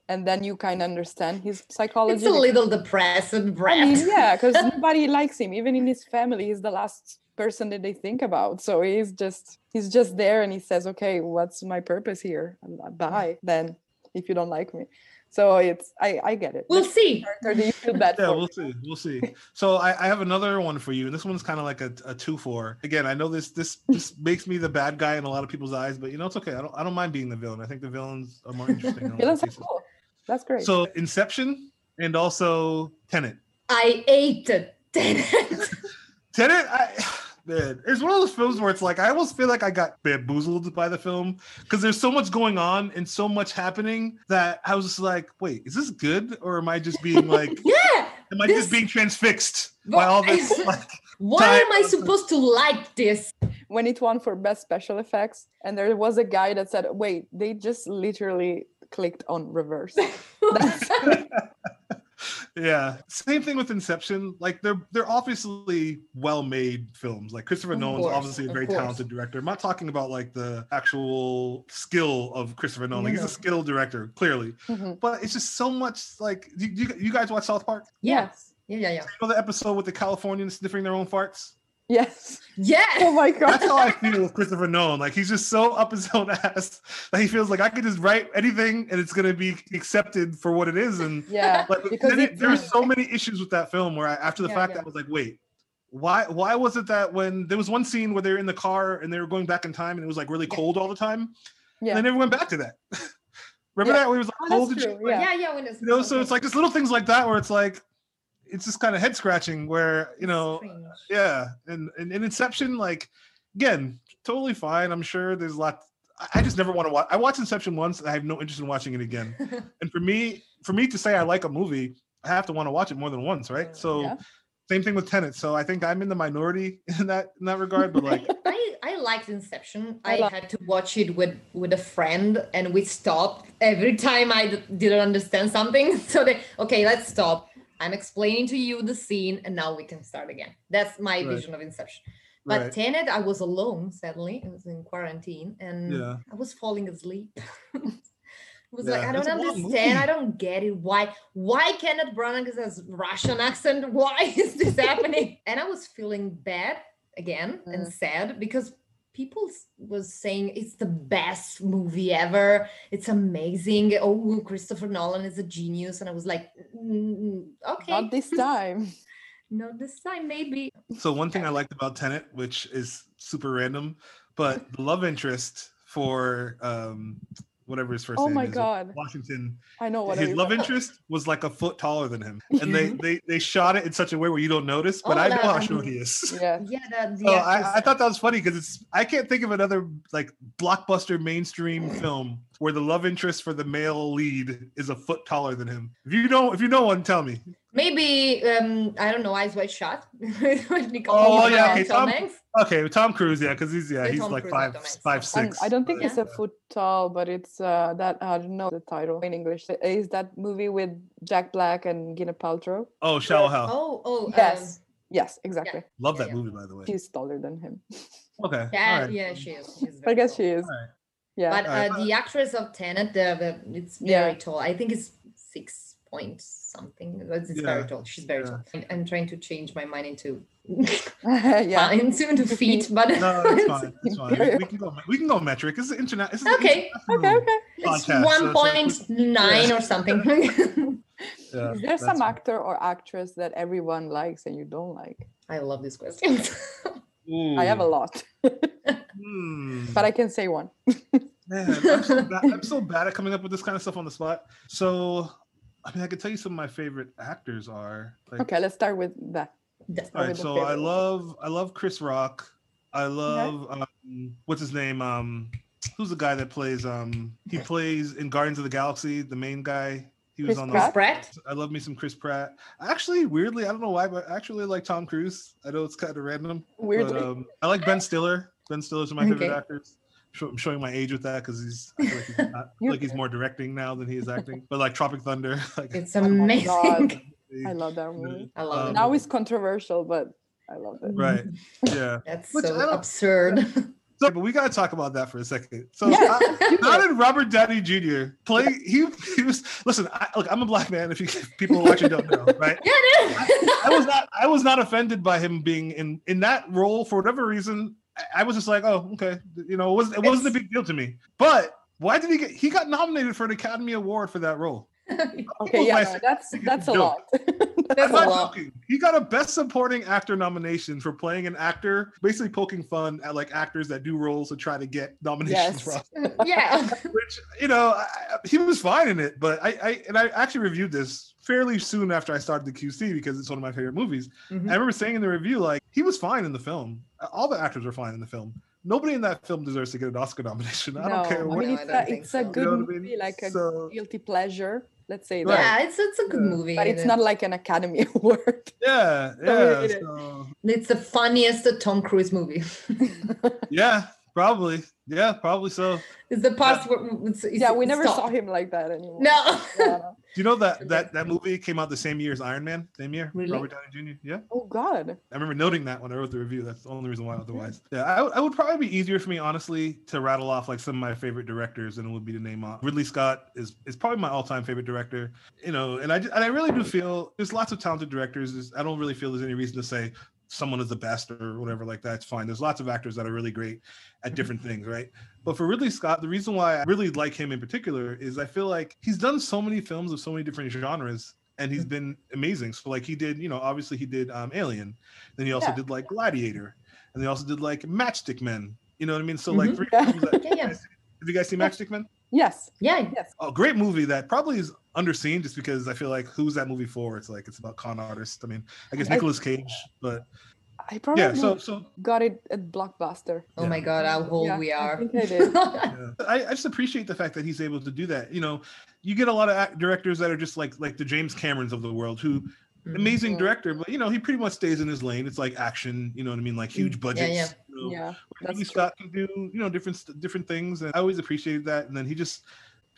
and then you kind of understand his psychology. It's a little depressing, I Brett. mean, yeah, because (laughs) nobody likes him. Even in his family, he's the last person that they think about. So he's just he's just there, and he says, "Okay, what's my purpose here? Uh, bye." Then, if you don't like me, so it's I I get it. we'll Which see. character do you feel bad Yeah, for? we'll see. We'll see. So I, I have another one for you, and this one's kind of like a, a two for. Again, I know this this this makes me the bad guy in a lot of people's eyes, but you know it's okay. I don't I don't mind being the villain. I think the villains are more interesting. in a (laughs) lot of Villains are cool. That's great. So Inception and also Tenet. I ate it. Tenet. (laughs) Tenet, I man, it's one of those films where it's like I almost feel like I got bamboozled by the film because there's so much going on and so much happening that I was just like, wait, is this good or am I just being like, (laughs) yeah. am I This- just being transfixed by all this? (laughs) Like, Why Time am I supposed to like this? when it won for best special effects, and there was a guy that said, "Wait, they just literally clicked on reverse." That's, (laughs) (laughs) yeah, same thing with Inception. Like they're they're obviously well made films. Like Christopher Of Nolan's course, obviously a very talented director. I'm not talking about like the actual skill of Christopher Nolan. Like, he's a skilled director, clearly. Mhm. But it's just so much like you, you, you guys watch South Park? Yes. Yeah, yeah, yeah. You know the episode with the Californians sniffing their own farts? Yes. Yes. Oh my god. That's how I feel with Christopher Nolan. Like he's just so up his own ass that he feels like I could just write anything and it's gonna be accepted for what it is. And Yeah. like Because it, there were so many issues with that film where I, after the Yeah, fact yeah. I was like, wait, why why was it that when there was one scene where they were in the car and they were going back in time and it was like really Yeah. cold all the time? Yeah. And they never went back to that. (laughs) Remember Yeah. that where it was like Oh, cold that's and shit? true, Like, yeah. Yeah, yeah. When it's You know, so it's like just little things like that where it's like it's just kind of head scratching where you know Strange. yeah and, and in inception like again totally fine i'm sure there's a lot I- i just never want to watch i watched inception once and i have no interest in watching it again (laughs) and for me for me to say i like a movie i have to want to watch it more than once right so Yeah. Same thing with Tenet. So I think I'm in the minority (laughs) in that in that regard. But like, (laughs) I, I liked Inception. I I, had to watch it with with a friend, and we stopped every time I d- didn't understand something. So they okay, let's stop. I'm explaining to you the scene, and now we can start again. That's my Right. vision of Inception. But right. Tenet, I was alone. Sadly, I was in quarantine, and Yeah. I was falling asleep. (laughs) I was Yeah, like, I don't understand. I don't get it. Why? Why Kenneth Branagh has Russian accent? (laughs) Why is this happening? And I was feeling bad again and Mm. sad because people was saying it's the best movie ever. It's amazing. Oh, Christopher Nolan is a genius, and I was like, "Mm, okay, Not this (laughs) time. not this time, maybe. So one thing I liked about Tenet, which is super random, but the love interest for um whatever his first Oh name my is, uh, God. Washington, I know what his I love interest was like a foot taller than him, and they (laughs) they they shot it in such a way where you don't notice, but Oh, I know that- how short he is. (laughs) Yeah. Yeah, the, the So I, I thought that was funny because it's I can't think of another like blockbuster mainstream film where the love interest for the male lead is a foot taller than him. If you know if you know one, tell me. Maybe um I don't know, Eyes Wide Shut. (laughs) With Nicole Oh, yeah, okay, Tom Tom- Okay, Tom Cruise, yeah, because he's yeah, Yeah, he's Tom like Cruise, five Tom Hanks. five And. I don't think Yeah. it's a foot tall, but it's uh, that I don't know the title in English. Is that movie with Jack Black and Gwyneth Paltrow? Oh, Shallow Hal. Oh, oh, Yes. Yes, exactly. Love yeah, that yeah. movie, by the way. She's taller than him. Okay. Um, yeah, alright. yeah, she is. She's I guess tall. she is. Alright. Yeah. But Alright. uh, the actress of Tenet, the, the it's Yeah. very tall. I think it's six point something. It's it's very tall. She's very yeah. tall. I'm, I'm trying to change my mind into (laughs) yeah. (laughs) into, into feet, (laughs) but No, it's fine. It's fine. We, we can go. We can go metric. It's is internet. This is Okay. Okay, okay. it's podcast, so one it's like- point nine or something. Yeah, Is there some actor or actress that everyone likes and you don't like? I love these questions. I have a lot, hmm. but I can say one. (laughs) Man, I'm so, bad, I'm so bad at coming up with this kind of stuff on the spot. So, I mean, I could tell you some of my favorite actors are. Like, Okay, let's start with that. That's- All right, with so I love I love Chris Rock. I love um, what's his name? Um, who's the guy that plays? Um, he plays in Guardians of the Galaxy. The main guy. He was Chris on. Pratt? The, Brett? I love me some Chris Pratt. Actually, weirdly, I don't know why, but I actually like Tom Cruise. I know it's kind of random. Weirdly. But, um, I like Ben Stiller. Ben Stiller's one of my favorite Okay. actors. I'm showing my age with that because he's I feel like he's, (laughs) not, I feel like he's more directing now than he is acting. But like Tropic Thunder, (laughs) like It's amazing. God. I love that movie. I love Um, it. Now it's controversial, but I love it. right, yeah. (laughs) That's Which I so absurd. So, but we gotta talk about that for a second. So, Yeah. how, how did Robert Downey Jr. play? He he was listen. I, look, I'm a black man. If you if people watching don't know, right? yeah, it is. I was not I was not offended by him being in in that role for whatever reason. I, was just like, oh, okay, you know, it wasn't it wasn't a big deal to me. But why did he get? He got nominated for an Academy Award for that role. (laughs) Okay, yeah, no, that's that's a lot. (laughs) That's a lot. joking. He got a Best Supporting Actor nomination for playing an actor, basically poking fun at like actors that do roles and try to get nominations Yes. from. (laughs) yeah. which you know I, he was fine in it but I, I and i actually reviewed this fairly soon after i started the qc because it's one of my favorite movies Mhm. i remember saying in the review like he was fine in the film all the actors were fine in the film nobody in that film deserves to get an oscar nomination i no, don't care I mean No, it's I don't a it's so. a You good know what I movie, mean? like a So- guilty pleasure. Let's say that. Yeah, it's it's a good Yeah. movie. But it's and not like an Academy (laughs) Award. yeah (laughs) yeah so, It's the funniest Tom Cruise movie. yeah probably yeah probably so it's the part where it's, it's, yeah, we never stop. saw him like that anymore. No. Yeah, (laughs) no. do you know that that that movie came out the same year as iron man same year Really? robert downey jr yeah Oh God. I remember noting that when I wrote the review. That's the only reason why. Mm-hmm. Otherwise, yeah, I, would- I would probably be easier for me, honestly, to rattle off like some of my favorite directors than it would be to name off. Ridley Scott is is probably my all time favorite director. You know, and I ju- and I really do feel there's lots of talented directors. There's- I don't really feel there's any reason to say someone is the best or whatever like that. It's fine. There's lots of actors that are really great at different things, (laughs) right? But for Ridley Scott, the reason why I really like him in particular is I feel like he's done so many films of so many different genres and he's been amazing. So like he did, you know, obviously he did um Alien, then he also Yeah. did like Gladiator, and they also did like Matchstick Men. You know what I mean? So like Mhm. three Yeah. that, (laughs) Yeah, yeah. have you guys seen Matchstick Men? Yes. Yeah. Yes. Oh, great movie that probably is underseen just because I feel like who's that movie for? It's like it's about con artists. I mean, I guess I- Nicolas Cage, but I probably yeah. So so got it at Blockbuster. Oh Yeah. my god, how old Yeah, we I are. think I did. (laughs) yeah. I, I just appreciate the fact that he's able to do that. You know, you get a lot of act- directors that are just like like the James Camerons of the world who amazing Mhm. director, but you know, he pretty much stays in his lane. It's like action, you know what I mean, like huge budgets. yeah. you know. yeah, Ridley. Scott can do, you know, different different things, and I always appreciated that. And then he just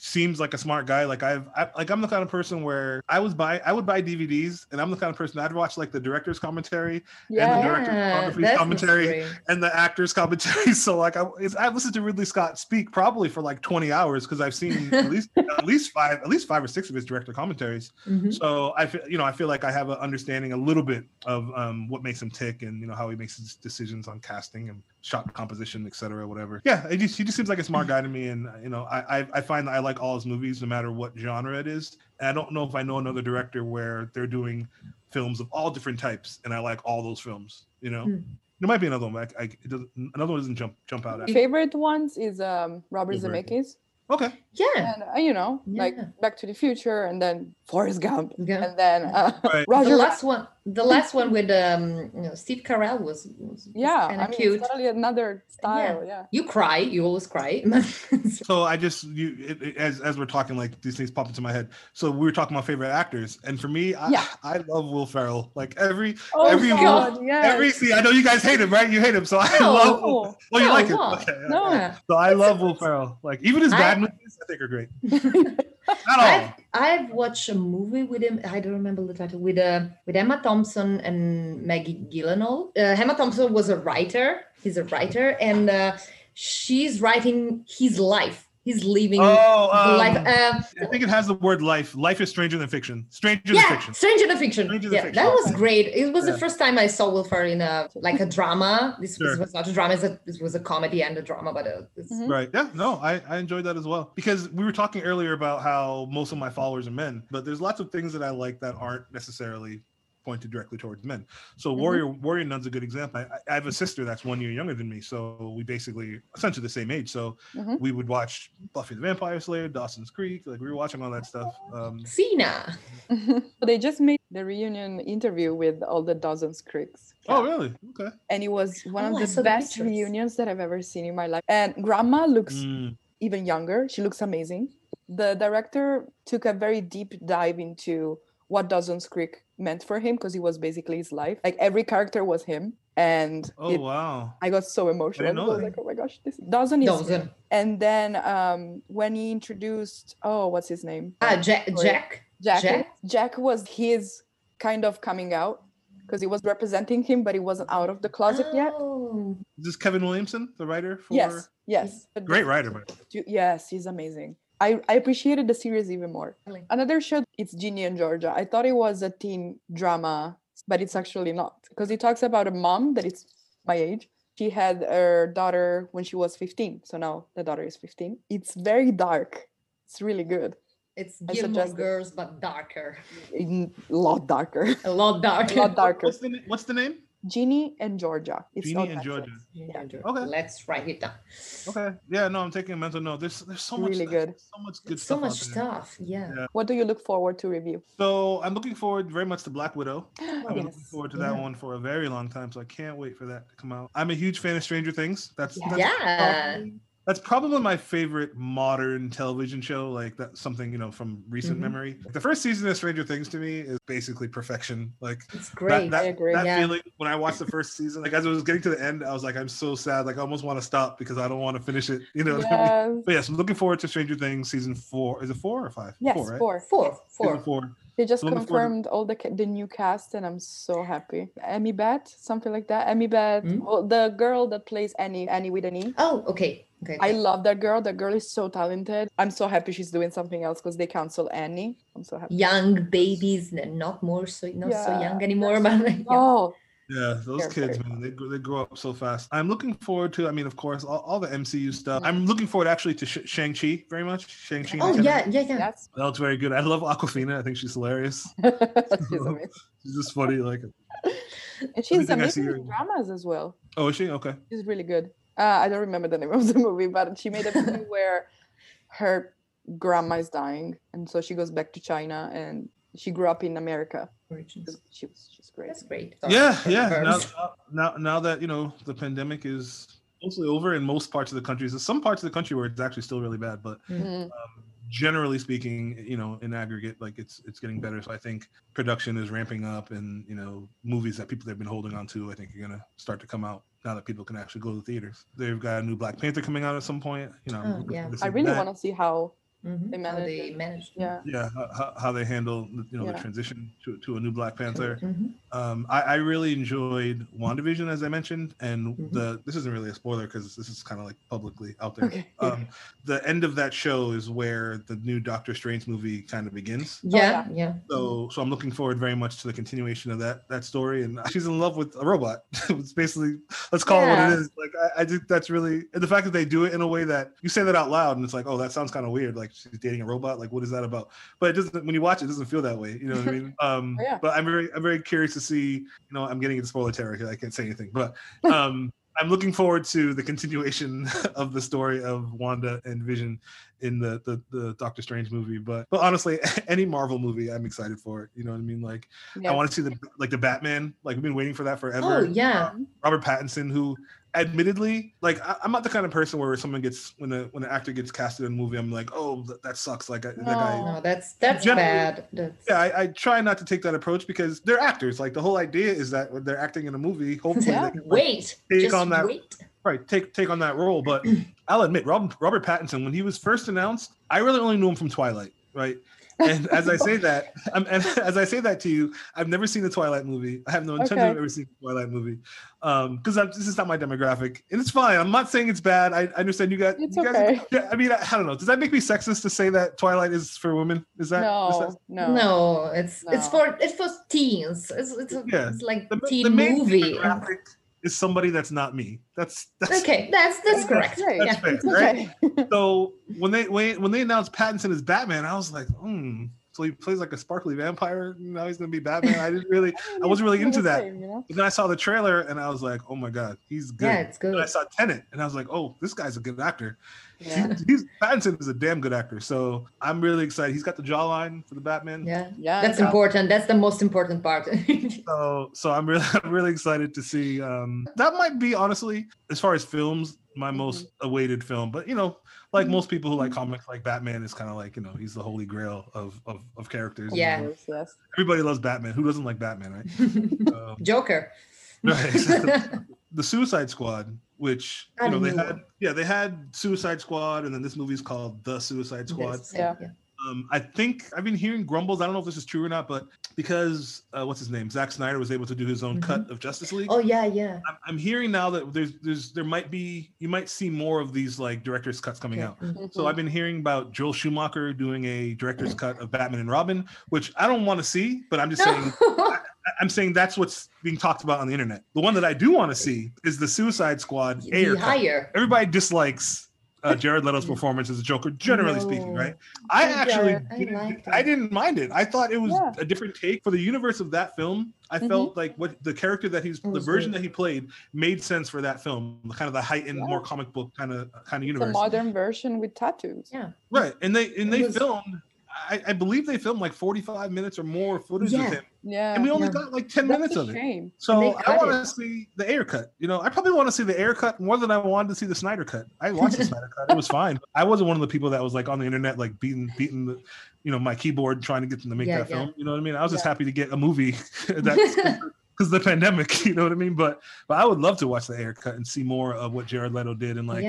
seems like a smart guy. Like I've, I, like I'm the kind of person where I was buy, I would buy DVDs, and I'm the kind of person I'd watch like the director's commentary Yeah, the director's commentary. great. and the actors' commentary. (laughs) So like I, I've listened to Ridley Scott speak probably for like 20 hours because I've seen at (laughs) least at least five at least five or six of his director commentaries. Mhm. So I feel you know I feel like I have an understanding a little bit of um, what makes him tick and you know how he makes his decisions on casting and shot composition, etc. Whatever. Yeah, he just, he just seems like a smart guy to me, and you know I, I I find that I like all his movies no matter what genre it is. And I don't know if I know another director where they're doing films of all different types, and I like all those films. You know. Hmm. There might be another one, but I, I, it doesn't, another one doesn't jump jump out at. me. favorite ones is um Robert Wolverine. Zemeckis Okay, Yeah. and uh, you know like Back to the Future and then Forrest Gump Yeah. and then uh, Right. (laughs) Roger the Rabbit. last one, the last one with um, you know, Steve Carell was, was Yeah, kind I of mean, cute. it's totally another style. Yeah. You cry, you always cry. (laughs) so I just you it, it- as as we're talking, like these things pop into my head. So we were talking about favorite actors, and for me, I, Yeah. I love Will Ferrell. Like every Oh Every God, yes. every see, I know you guys hate him, right? You hate him, so I No. love. Oh, Oh, you No, like him? Okay, yeah. No. Yeah. So I love Will Ferrell. Like even his I- bad movies, I think are great. (laughs) I've, I've watched a movie with him. I don't remember the title with uh, with Emma Thompson and Maggie Gyllenhaal. Uh, Emma Thompson was a writer. He's a writer, and uh, she's writing his life. He's leaving Oh, um, life. Uh, I think it has the word life. Life is stranger than fiction. Stranger than yeah, fiction. Stranger Than Fiction. Stranger Than yeah, Fiction. that was great. It was Yeah. the first time I saw Will Ferrell in a like a drama. This, Sure. this was not a drama. It's a, this was a comedy and a drama, but uh, it's, Mhm. Right. Yeah. No, I, I enjoyed that as well. Because we were talking earlier about how most of my followers are men, but there's lots of things that I like that aren't necessarily pointed directly towards men. So Mhm. Warrior Warrior Nun's a good example. I, I have a sister that's one year younger than me, so we basically essentially the same age. So Mhm. we would watch Buffy the Vampire Slayer, Dawson's Creek, like we were watching all that stuff. Um, Cena. (laughs) they just made the reunion interview with all the Dawson's Creeks. oh really? Okay. And it was one Oh, of the the best pictures. reunions that I've ever seen in my life. And Grandma looks Mm, even younger. She looks amazing. The director took a very deep dive into what Dawson's Creek meant for him because it was basically his life. Like every character was him. And oh it- wow. I got so emotional. I know was that. like, oh my gosh, this Dawson is. Dawson. And then um, when he introduced, oh, what's his name? Ah, Jack. Jack. Jack. Jack? Jack was his kind of coming out because he was representing him, but he wasn't out of the closet yet. Oh. Is this Kevin Williamson, the writer for Yes, yes. Great writer, man. Yes, he's amazing. I, I appreciated the series even more. Really? Another show, it's Ginny and Georgia. I thought it was a teen drama, but it's actually not because it talks about a mom that is my age. She had her daughter when she was 15. So now the daughter is 15. It's very dark. It's really good. It's Gilmore. Girls, but darker. A lot darker. A lot darker. a darker. lot darker. What's the, what's the name? Ginny and Georgia. It's Ginny on and Netflix. Georgia. Yeah. Okay. Let's write it down. Okay. Yeah, no, I'm taking a mental note. There's there's so much Really stuff- good. so much good so stuff. much stuff. Yeah. Yeah. What do you look forward to review? So I'm looking forward very much to Black Widow. (gasps) I've been looking forward to that Yeah. one for a very long time, so I can't wait for that to come out. I'm a huge fan of Stranger Things. That's Yeah. that's, Yeah. Probably, that's probably my favorite modern television show. Like that's something you know from recent Mhm. memory. The first season of Stranger Things to me is basically perfection. Like It's that, great. that, I agree. that Yeah. feeling when I watched the first season, like as I was getting to the end, I was like, I'm so sad. Like I almost want to stop because I don't want to finish it. You know. what I mean? Yes. But yes, I'm looking forward to Stranger Things season four. Is it four or five? Yes, four, right? four. Four. Season Four. four. They just Looking forward to- confirmed all the the new cast, and I'm so happy. Emmy Bat, something like that. Emmy Bat, Hmm? well, the girl that plays Annie, Annie with an E. Oh, okay. Okay. I love that girl. That girl is so talented. I'm so happy she's doing something else because they cancel Annie. I'm so happy. young babies, not more so not so young anymore, (laughs) but like, yeah. Oh, Yeah, those They're kids, man, they, grow- they grow up so fast. I'm looking forward to, I mean, of course, all, all the MCU mm-hmm. stuff. I'm looking forward actually to Sh- Shang-Chi very much. Shang-Chi. and Oh the yeah, yeah, yeah. yes. That looks very good. I love Awkwafina. I think she's hilarious. (laughs) she's. (laughs) She's just funny. Like, And she's Everything amazing in in. dramas as well. oh, is she? Okay. She's really good. Uh, I don't remember the name of the (laughs) movie, but she made a movie (laughs) where her grandma is dying, and so she goes back to China, and she grew up in America. She was she's great. That's great. Yeah, Sorry, yeah. Now, now, now that, you know, the pandemic is mostly over in most parts of the country. There's some parts of the country where it's actually still really bad, but Mhm. um, generally speaking, you know, in aggregate, like it's it's getting better. So I think production is ramping up, and you know, movies that people have been holding on to, I think are gonna start to come out now that people can actually go to the theaters. They've got a new Black Panther coming out at some point. You know, Oh, yeah. I really want to see how Mhm. They How managed they it. managed. yeah. Yeah, how- how, how they handle you know Yeah. the transition to, to a new Black Panther. Mhm. Um, I, I really enjoyed WandaVision, as I mentioned, and Mhm. the this isn't really a spoiler because this is kind of like publicly out there. Okay. (laughs) Um, the end of that show is where the new Doctor Strange movie kind of begins. Yeah, yeah. So, so I'm looking forward very much to the continuation of that that story. And (laughs) she's in love with a robot. (laughs) it's basically let's call it what it is. Like I, I think that's really and the fact that they do it in a way that you say that out loud and it's like, oh, that sounds kind of weird. Like she's dating a robot. Like what is that about? But it doesn't. When you watch it, it doesn't feel that way. You know what I (laughs) mean? Um, Oh, yeah. But I'm very I'm very curious to see. You know, I'm getting into spoiler territory. I can't say anything, but um. (laughs) I'm looking forward to the continuation (laughs) of the story of Wanda and Vision in the, the the Doctor Strange movie. But but honestly, any Marvel movie, I'm excited for it. You know what I mean? Like yeah. I want to see the like the Batman. Like we've been waiting for that forever. Oh, yeah. Robert Pattinson, who admittedly, like I, I'm not the kind of person where someone gets when the when an actor gets casted in a movie, I'm like, oh, that, that sucks. Like I- that guy. No, that's that's bad. That's, Yeah, I, I try not to take that approach because they're actors. Like the whole idea is that when they're acting in a movie, hopefully Yeah. can like, Wait, take just on that- wait. right take take on that role. But (clears throat) I'll admit, Rob, Robert Pattinson, when he was first announced, I really only knew him from Twilight, right? And as I say that, I'm, and (laughs) as I say that to you, I've never seen the Twilight movie. I have no intention Okay. of ever seeing the Twilight movie, um, because this is not my demographic, and it's fine. I'm not saying it's bad. I, I understand you got. It's you guys, okay. yeah, I mean, I, I don't know. Does that make me sexist to say that Twilight is for women? Is that- no, no, No, it's it's for it's for teens. It's it's, a, Yeah. it's like the, teen the main movie. Is somebody that's not me. That's that's Okay, that's that's That's correct. Yeah. that's fair, (laughs) right? okay. so when they when, when they announced Pattinson as Batman, I was like, hmm. So he plays like a sparkly vampire. Now he's gonna be Batman. I didn't (laughs) really. I wasn't really into that. you know? But then I saw the trailer and I was like, oh my god, he's good. Yeah, it's And I saw Tenet and I was like, oh, this guy's a good actor. Yeah. He's, Pattinson is a damn good actor. So I'm really excited. He's got the jawline for the Batman. Yeah, Yeah, that's important. That's the most important part. (laughs) So so I'm really (laughs) I'm really excited to see. Um, that might be honestly, as far as films, my most awaited film. But you know, like Mhm. most people who like comics, like Batman is kind of like you know he's the holy grail of of, of characters. Yeah. course, yes. everybody loves Batman. Who doesn't like Batman, right? (laughs) Um, Joker. (laughs) right. (laughs) the Suicide Squad, which you know they had, yeah, they had Suicide Squad, and then this movie's called The Suicide Squad. Yeah. Um, I think I've been hearing grumbles. I don't know if this is true or not, but because uh, what's his name, Zack Snyder was able to do his own Mhm. cut of Justice League. Oh yeah, yeah. I'm, I'm hearing now that there's there's there might be you might see more of these like director's cuts coming out. Mhm. So I've been hearing about Joel Schumacher doing a director's cut of Batman and Robin, which I don't want to see, but I'm just saying (laughs) I- I'm saying that's what's being talked about on the internet. The one that I do want to see is the Suicide Squad air higher. Everybody dislikes uh, Jared Leto's performance as a Joker, generally speaking, right? I Yeah, actually I didn't, liked I didn't mind it. I thought it was Yeah. a different take for the universe of that film. I Mhm. felt like what the character that he's the version good. that he played made sense for that film, kind of the heightened, Yeah. more comic book kind of kind of It's a universe. modern version with tattoos. Yeah. Right. And they and It they was- filmed I, I believe they filmed like 45 minutes or more footage Yeah. of him. Yeah. And we only Yeah. got like 10 That's minutes of it. shame. So I want to see the Ayer cut. You know, I probably want to see the Ayer cut more than I wanted to see the Snyder cut. I watched the (laughs) Snyder cut; it was fine. I wasn't one of the people that was like on the internet, like beating beating the, you know, my keyboard trying to get them to make Yeah, that film. You know what I mean? I was just happy to get a movie (laughs) (laughs) that's because the pandemic. You know what I mean? But but I would love to watch the Ayer cut and see more of what Jared Leto did and like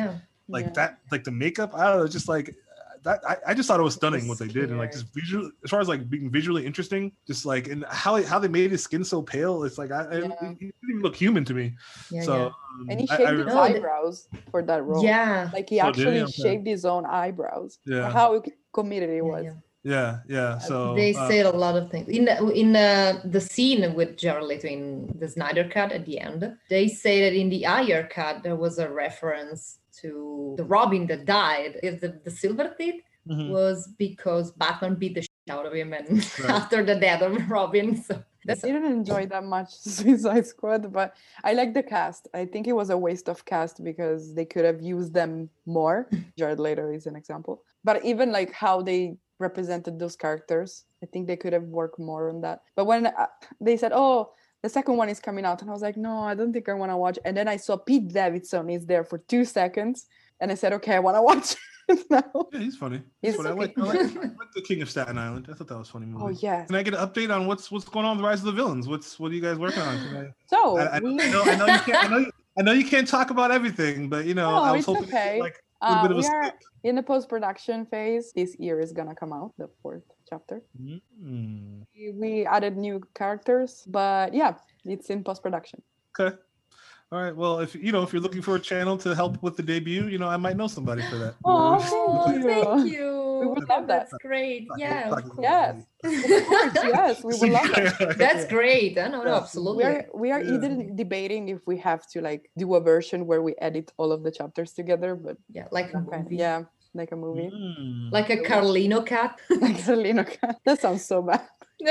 like Yeah. that, like the makeup. I don't know, just like. That, I, I just thought it was stunning what they did and like just visual as far as like being visually interesting just like and how how they made his skin so pale it's like I, I Yeah. he didn't even look human to me Yeah. so yeah. um, And he shaved I his No, eyebrows for that role. Yeah. Like he did he? actually shaved his own eyebrows. Yeah. How committed he was. yeah. yeah yeah so they uh, said a lot of things in the, in uh, the scene with Jared Leto in the Snyder cut at the end. They say that in the Ayer cut there was a reference to the Robin that died. Is the the silver teeth mhm. was because Batman beat the shit out of him, and (laughs) Right. after the death of Robin, so I didn't enjoy that much (laughs) Suicide Squad, but I like the cast. I think it was a waste of cast because they could have used them more. (laughs) Jared Leto is an example. But even like how they represented those characters, I think they could have worked more on that. But when uh, they said, "Oh, the second one is coming out," and I was like, "No, I don't think I want to watch." And then I saw Pete Davidson is there for two seconds, and I said, "Okay, I want to (laughs) watch." now. Yeah, he's funny. He's He's funny. I, like, I, like, I (laughs) like the King of Staten Island. I thought that was funny movie. Oh yes. Can I get an update on what's what's going on with the Rise of the Villains? What's what are you guys working on? I- So I, I, we, know, I know you can't. I know you, I know you can't talk about everything, but you know, No, I was hoping okay. like uh, we are in the post production phase. This year is gonna come out the fourth chapter. Mm, We- We added new characters, but yeah, it's in post production. okay. All right. Well, if you know, if you're looking for a channel to help with the debut, you know, I might know somebody for that. (laughs) Oh, Thank you. thank you. We would love that. That's great. Yeah, of course. Yes. yes, we would love that. (laughs) That's great. I know, no, absolutely. We are we are Yeah. even debating if we have to like do a version where we edit all of the chapters together, but yeah, like a okay, movie. yeah, like a movie. Mm. Like a Carlino (laughs) cat. Like a Lino cat. (laughs) That sounds so bad. (laughs)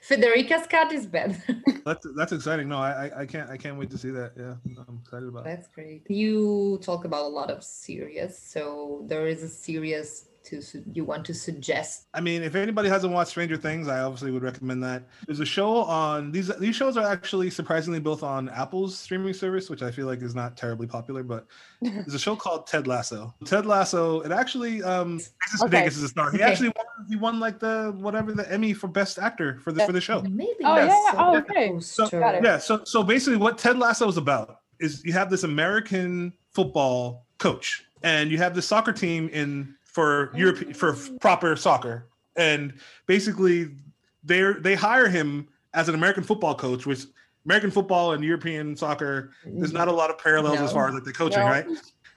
Federica's cat is bad. that's that's exciting. No, I I- I can't I can't wait to see that. Yeah, I'm excited about it. That's great. You talk about a lot of series, so there is a series to you want to suggest. I mean, if anybody hasn't watched Stranger Things, I obviously would recommend that. There's a show on these these shows are actually surprisingly both on Apple's streaming service, which I feel like is not terribly popular, but (laughs) there's a show called Ted Lasso. Ted Lasso, it actually um Vegas Okay. Vegas is a star. He Okay. actually won he won like the whatever the Emmy for best actor for the for the show. Maybe. Oh, I yeah, yeah. saw Oh, okay. So- Got it. Yeah, so so basically what Ted Lasso is about is you have this American football coach and you have the soccer team in for Europe for proper soccer and basically they they hire him as an American football coach which American football and European soccer there's not a lot of parallels as far as like the coaching, No. right?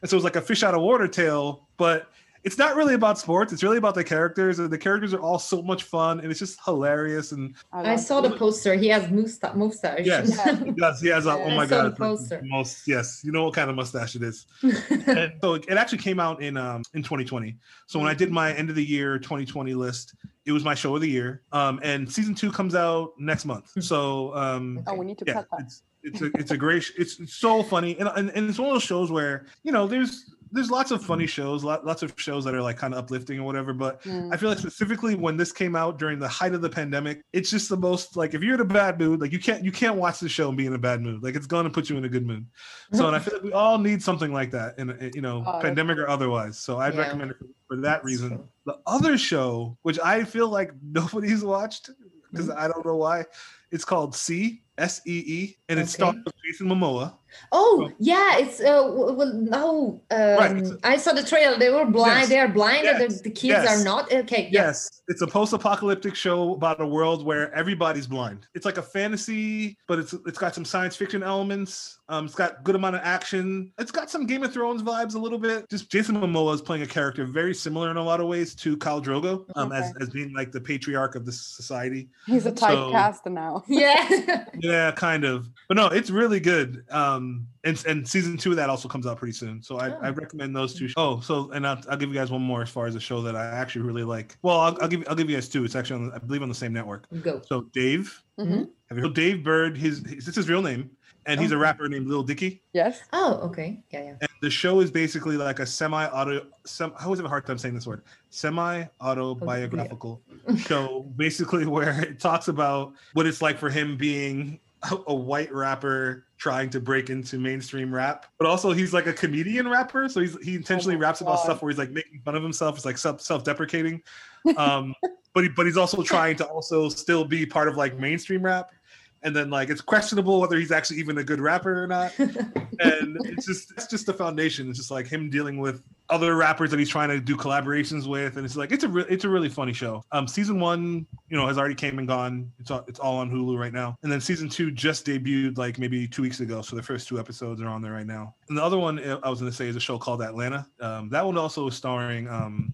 And so it's like a fish out of water tale, but it's not really about sports. It's really about the characters, and the characters are all so much fun, and it's just hilarious. And I love saw the poster. He has musta- mustache. Yes, Yeah. (laughs) he does. He has a, oh I my saw god, the poster. the most yes, you know what kind of mustache it is. (laughs) and so it actually came out in um in 2020. So when I did my end of the year 2020 list, it was my show of the year. Um, and season two comes out next month. So um, Oh, we need to yeah, cut that. it's it's a it's a great it's, it's so funny and, and and it's one of those shows where you know there's there's lots of funny shows lots of shows that are like kind of uplifting or whatever but Mm. i feel like specifically when this came out during the height of the pandemic it's just the most like if you're in a bad mood like you can't you can't watch the show and be in a bad mood like it's going to put you in a good mood so and i feel like we all need something like that in, a- you know Oh, pandemic or otherwise so i'd Yeah. recommend it for, that reason true. the other show which i feel like (laughs) nobody's watched because Mm-hmm. i don't know why it's called c s-e-e and it Okay. stars jason momoa Oh yeah, it's uh well no. Um, Right, it's a- I saw the trailer. They were blind. Yes, They are blind. and yes, the, the kids yes. are not. Okay. Yeah. Yes, it's a post-apocalyptic show about a world where everybody's blind. It's like a fantasy, but it's it's got some science fiction elements. Um, it's got good amount of action. It's got some Game of Thrones vibes a little bit. Just Jason Momoa is playing a character very similar in a lot of ways to Khal Drogo, um, as Okay. as being like the patriarch of the society. He's a So- typecast now. (laughs) Yeah. Yeah, kind of. But no, it's really good. Um, and, and season two of that also comes out pretty soon. So I, I Oh. recommend those two. Oh, so and I'll, I'll give you guys one more as far as a show that I actually really like. Well, I'll, I'll give I'll give you guys two. It's actually on, I believe on the same network. Go. So Dave, Mhm. have you heard Dave Burd? His, his this is his real name, and he's a rapper named Lil Dicky. Yes. Oh, okay. Yeah, yeah. And the show is basically like a semi-auto. Some I always have a hard time saying this word. Semi-autobiographical show, basically (laughs) where it talks about what it's like for him being a, white rapper trying to break into mainstream rap, but also he's like a comedian rapper. So he's he intentionally my raps about stuff where he's like making fun of himself. It's like self self-deprecating. Um, (laughs) but he, but he's also (laughs) trying to also still be part of like mainstream rap. And then like it's questionable whether he's actually even a good rapper or not (laughs) and it's just it's just the foundation. It's just like him dealing with other rappers that he's trying to do collaborations with, and it's like it's a re- it's a really funny show. Um, season one, you know, has already came and gone. It's all it's all on Hulu right now, and then season two just debuted like maybe two weeks ago. So the first two episodes are on there right now. And the other one I was going to say is a show called Atlanta. Um, that one also is starring um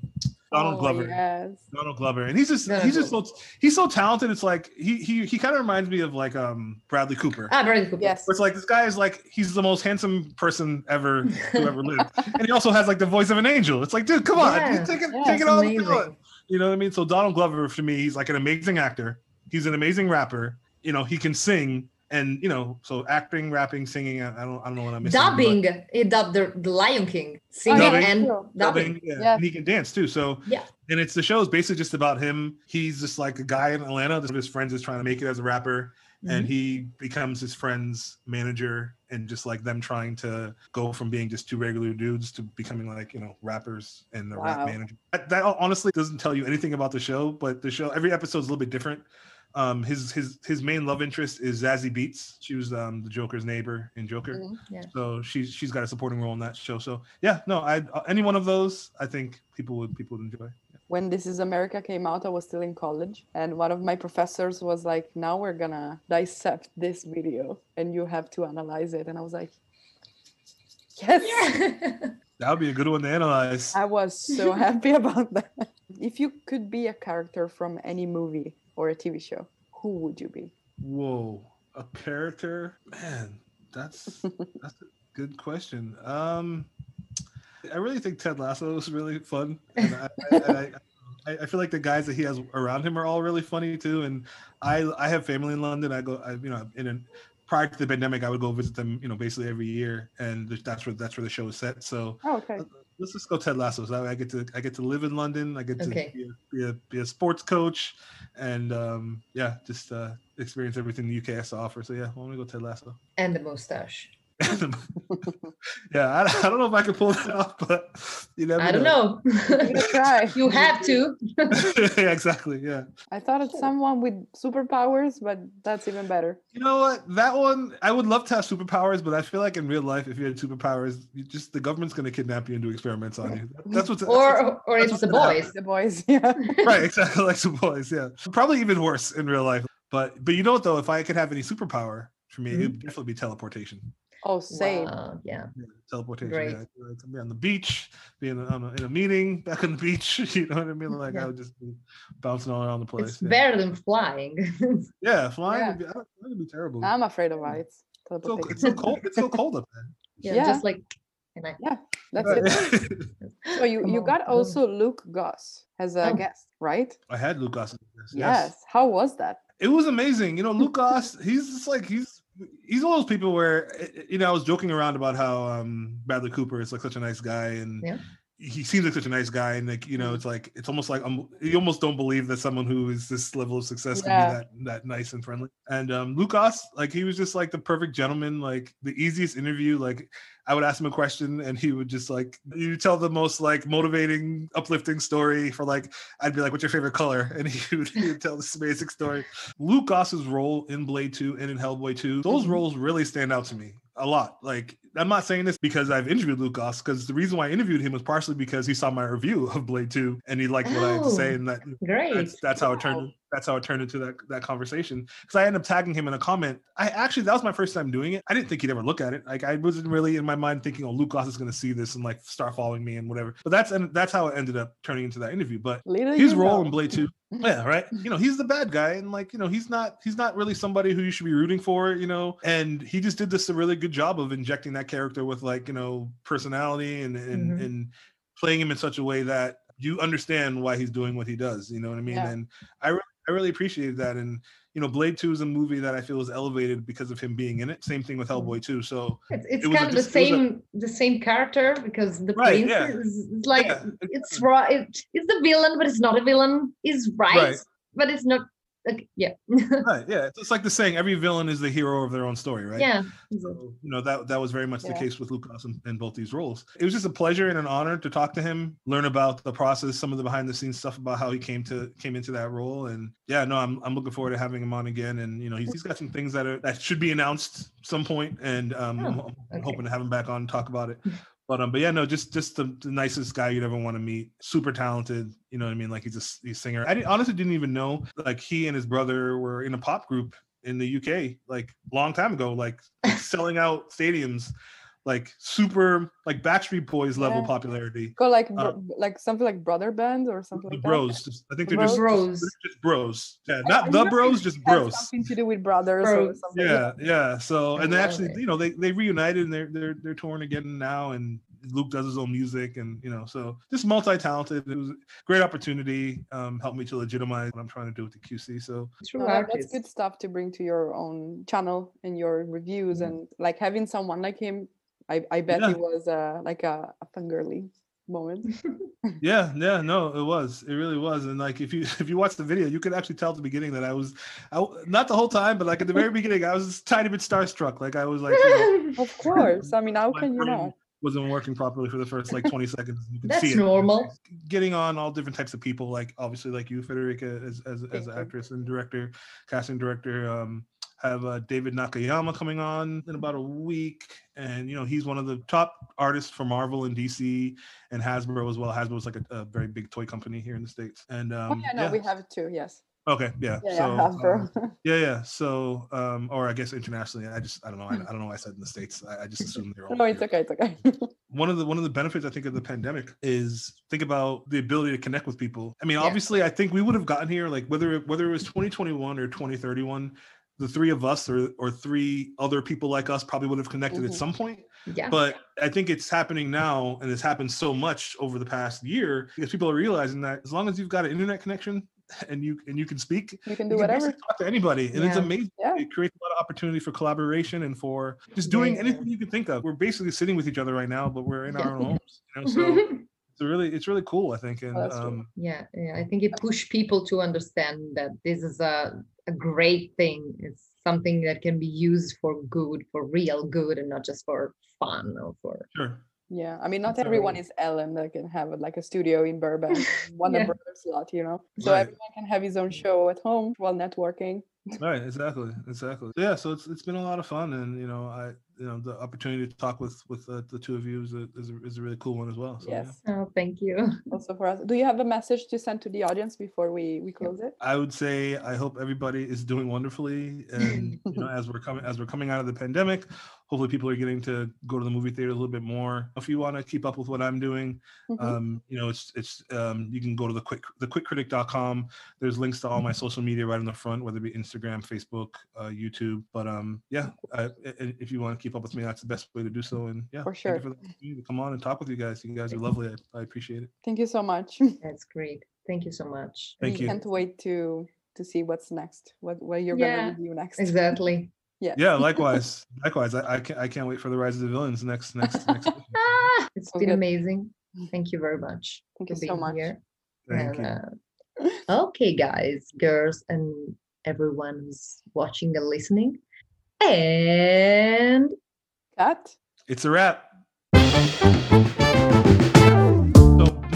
Donald Oh, Glover. Yes. Donald Glover, and he's just Donald he's just so he's so talented. It's like he he he kind of reminds me of like um Bradley Cooper. ah, Bradley Cooper. Yes. Where it's like this guy is like he's the most handsome person ever who ever (laughs) lived, and he also has like the voice of an angel. It's like, dude, come on, Yeah. he's taking Yeah, taking It's all the amazing. talent. You know what I mean? So Donald Glover for me, he's like an amazing actor. He's an amazing rapper. You know, he can sing, and you know, so acting, rapping, singing. I I don't I don't know what I'm missing. but Dubbing. Eh, he dubbed the, the Lion King. Singing oh, Dubbing. and dubbing. Dubbing, yeah. Yeah. And he can dance too. So Yeah. and it's the show is basically just about him. He's just like a guy in Atlanta. One of his friends is trying to make it as a rapper, and he becomes his friend's manager and just like them trying to go from being just two regular dudes to becoming like you know rappers and the rap manager that, that honestly doesn't tell you anything about the show but the show every episode is a little bit different um his his his main love interest is Zazie Beetz. She was um the Joker's neighbor in Joker. Mhm. Yeah. So she's she's got a supporting role in that show. So yeah, no, I any one of those I think people would people would enjoy. When This Is America came out, I was still in college, and one of my professors was like, "Now we're gonna dissect this video, and you have to analyze it." And I was like, "Yes!" (laughs) That would be a good one to analyze. I was so (laughs) happy about that. If you could be a character from any movie or a TV show, who would you be? Whoa, a character, man. That's (laughs) that's a good question. Um, I really think Ted Lasso is really fun, and I, I, and I, (laughs) I, I feel like the guys that he has around him are all really funny too. And I I have family in London. I go, I, you know, in an, prior to the pandemic, I would go visit them, you know, basically every year, and that's where that's where the show is set. So Oh, okay. let's just go Ted Lasso. So I get to I get to live in London. I get to Okay. be, a, be, a, be a sports coach, and um, yeah, just uh, experience everything the UK has to offer. So yeah, I want to go Ted Lasso. and the mustache. (laughs) yeah, I, I don't know if I can pull that off, but you never I don't know. Give it a try. you have to. (laughs) yeah, exactly. Yeah. I thought it's someone with superpowers, but that's even better. You know what? That one, I would love to have superpowers, but I feel like in real life, if you had superpowers, you just the government's going to kidnap you and do experiments on you. That's what's that's what's- Or or that's it's the what's gonna boys. The boys, (laughs) yeah. right, exactly like the boys. Yeah, probably even worse in real life. But but you know what though? If I could have any superpower, for me, it would mm-hmm. definitely be teleportation. Oh, same. Wow, yeah. Yeah, teleportation. Great. Yeah, I could be on the beach, be in a, on a, in a meeting (laughs) back on the beach. (laughs) You know what I mean? Like I would just be bouncing all around the place. It's yeah. better than flying. (laughs) yeah, flying Yeah. would be, I that would be terrible. I'm afraid of heights. It's so, it's so cold. It's so cold up there. yeah, Yeah. just like and I That's there. it. So you, Come you on, got also Luke Goss as a Oh. guest, right? I had Lucas. Yes. Yes. How was that? it was amazing. You know, Lucas, he's just like he's he's one of those people where eh, you know I was joking around about how um Bradley Cooper is like such a nice guy and Yeah. He seems like such a nice guy and like you know it's like it's almost like um, you almost don't believe that someone who is this level of success can be that that nice and friendly. And um Lucas, like he was just like the perfect gentleman, like the easiest interview. Like I would ask him a question and he would just like you tell the most like motivating, uplifting story for like I'd be like, "What's your favorite color?" (laughs) And he would, he would tell this basic story. Lucas's role in Blade 2 and in Hellboy 2, those Mhm. roles really stand out to me a lot. Like, I'm not saying this because I've interviewed Goss, because the reason why I interviewed him was partially because he saw my review of Blade 2 and he liked what I had to say, Oh. and that great. that's that's how it turned. That's how it turned into that that conversation. Because i ended up tagging him in a comment. I actually that was my first time doing it. I didn't think he'd ever look at it. Like i wasn't really in my mind thinking oh luke Goss is going to see this and like start following me and whatever. But that's and that's how it ended up turning into that interview. But Little his role know. in blade 2 (laughs) yeah right? You know he's the bad guy and like you know he's not he's not really somebody who you should be rooting for you know? And he just did this a really good job of injecting that character with like you know personality and and, Mhm. and playing him in such a way that you understand why he's doing what he does you know what i mean? Yeah. and i re- i really appreciated that and you know blade 2 is a movie that i feel is elevated because of him being in it same thing with hellboy 2 so It's, it's it kind of the dis- was a- same the same character because the Right, prince yeah. is is like Yeah, it's right. It, it's the villain, but it's not a villain. He's right, Right. but it's not. Like, yeah, (laughs) right yeah it's like the saying every villain is the hero of their own story right yeah. So, you know that that was very much the case with Lucas in, in both these roles. It was just a pleasure and an honor to talk to him, learn about the process, some of the behind the scenes stuff about how he came to came into that role. And yeah, no, I'm I'm looking forward to having him on again. And you know, he's, he's got some things that are that should be announced some point, and um, I'm, Oh, I'm okay. hoping to have him back on and talk about it. (laughs) But um, but yeah, no, just just the, the nicest guy you'd ever want to meet. Super talented, you know what I mean? Like he's a, s- he's singer. I didn't, honestly didn't even know like he and his brother were in a pop group in the UK like long time ago, like (laughs) selling out stadiums, like super like Backstreet Boys level Yeah. popularity. Go like Uh, bro- like something like brother band or something The like bros, just, I think they're Bros. just, Bros. they're just bros. Yeah, not I the bros, just bros. something to do with brothers or Bros. something. Yeah, yeah. So and they actually, you know, they they reunited and they're they're they're touring again now and Luke does his own music and you know, so just multi-talented. It was a great opportunity. Um, helped me to legitimize what I'm trying to do with the QC. So True No, that's good stuff to bring to your own channel and your reviews and like having someone like him. I, I bet Yeah. he was uh, like a, a fangirly moment. (laughs) (laughs) Yeah, yeah, no, it was. It really was. And like, if you (laughs) if you watch the video, you could actually tell at the beginning that I was, I, w- not the whole time, but like at the very beginning, I was a tiny bit starstruck. Like I was like, you know, Of course. I mean, how can you brain not? wasn't working properly for the first like 20 seconds. You could That's see it. normal. Getting on all different types of people, like obviously like you, Federica, as as, as an actress and director, casting director. Um, have uh, David Nakayama coming on in about a week, and you know he's one of the top artists for Marvel and DC and Hasbro as well. Hasbro is like a, a very big toy company here in the states, and um, oh yeah, no, we have it too. Yes. Okay, yeah. Yeah, so, yeah, Hasbro. um, (laughs) yeah, yeah. So, um, or I guess internationally, I just I don't know. I, I don't know. why I said in the states. I, I just assumed they're all. (laughs) no, it's here. okay. It's okay. (laughs) One of the one of the benefits I think of the pandemic is think about the ability to connect with people. I mean, Yeah. obviously, I think we would have gotten here like whether it- whether it was 2021 or 2031. The three of us or or three other people like us probably would have connected at Mhm. some point yeah. but I think it's happening now, and it's happened so much over the past year because people are realizing that as long as you've got an internet connection (laughs) and you and you can speak, you can do you can whatever. basically talk to anybody, and it's amazing. Yeah. It creates a lot of opportunity for collaboration and for just doing Yeah. anything you can think of. We're basically sitting with each other right now, but we're in our own (laughs) homes. You know, so (laughs) it's really it's really cool. I think, and Oh, um, yeah, yeah. I think it pushed people to understand that this is a, a great thing. It's something that can be used for good, for real good, and not just for fun or for. sure. Yeah, I mean, not That's everyone alright. is Ellen that can have like a studio in Burbank, (laughs) Warner Yeah. Brothers lot, you know. So Right. everyone can have his own mm. show at home while networking. Right, exactly, exactly. Yeah, so it's it's been a lot of fun, and you know, I you know the opportunity to talk with with uh, the two of you is a, is a is a really cool one as well. So, yeah. yes, Oh, thank you. (laughs) also for us. Do you have a message to send to the audience before we we close it? I would say I hope everybody is doing wonderfully, and (laughs) you know, as we're coming as we're coming out of the pandemic, hopefully people are getting to go to the movie theater a little bit more. If you want to keep up with what I'm doing, Mhm. um, you know, it's it's um, you can go to the quick the thequickcritic.com. There's links to all my social media right in the front, whether it be Instagram, Facebook, uh, YouTube. But um, yeah, I, i- if you want to keep up with me, that's the best way to do so. And yeah, For thank sure. you for the to come on and talk with you guys. You guys are lovely. I, I appreciate it. Thank you so much. (laughs) That's great. Thank you so much. Thank we you. can't wait to to see what's next. What what you're Yeah, gonna review next. Exactly. (laughs) Yeah. Yeah, (laughs) likewise, likewise. I, I can't I can't wait for the Rise of the Villains next next next. issue. Ah, it's So been good. amazing. Thank you very much Thank for you so much. here. Thank And, you. uh, okay, guys, girls, and everyone who's watching and listening. And Kat? It's a wrap.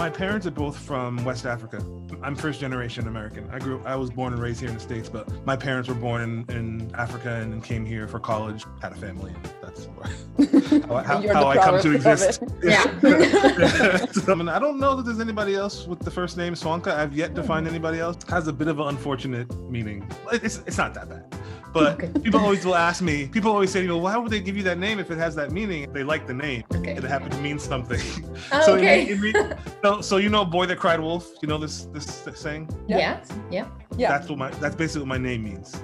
My parents are both from West Africa. I'm first generation American. I grew I was born and raised here in the States, but my parents were born in, in Africa and came here for college, had a family, and that's (laughs) how, how, how I come to exist. Yeah. (laughs) So, I mean, I don't know that there's anybody else with the first name Swanka. I've yet to find anybody else. Has a bit of an unfortunate meaning. It's, it's not that bad. But Okay. people always will ask me, people always say to me, well, why would they give you that name if it has that meaning? They like the name. okay. It happened to mean something. (laughs) Oh, so, it okay. mean- it mean- (laughs) so, so you know, boy that cried wolf. You know this this saying? Yeah. Yeah. Yeah. That's what my that's basically what my name means.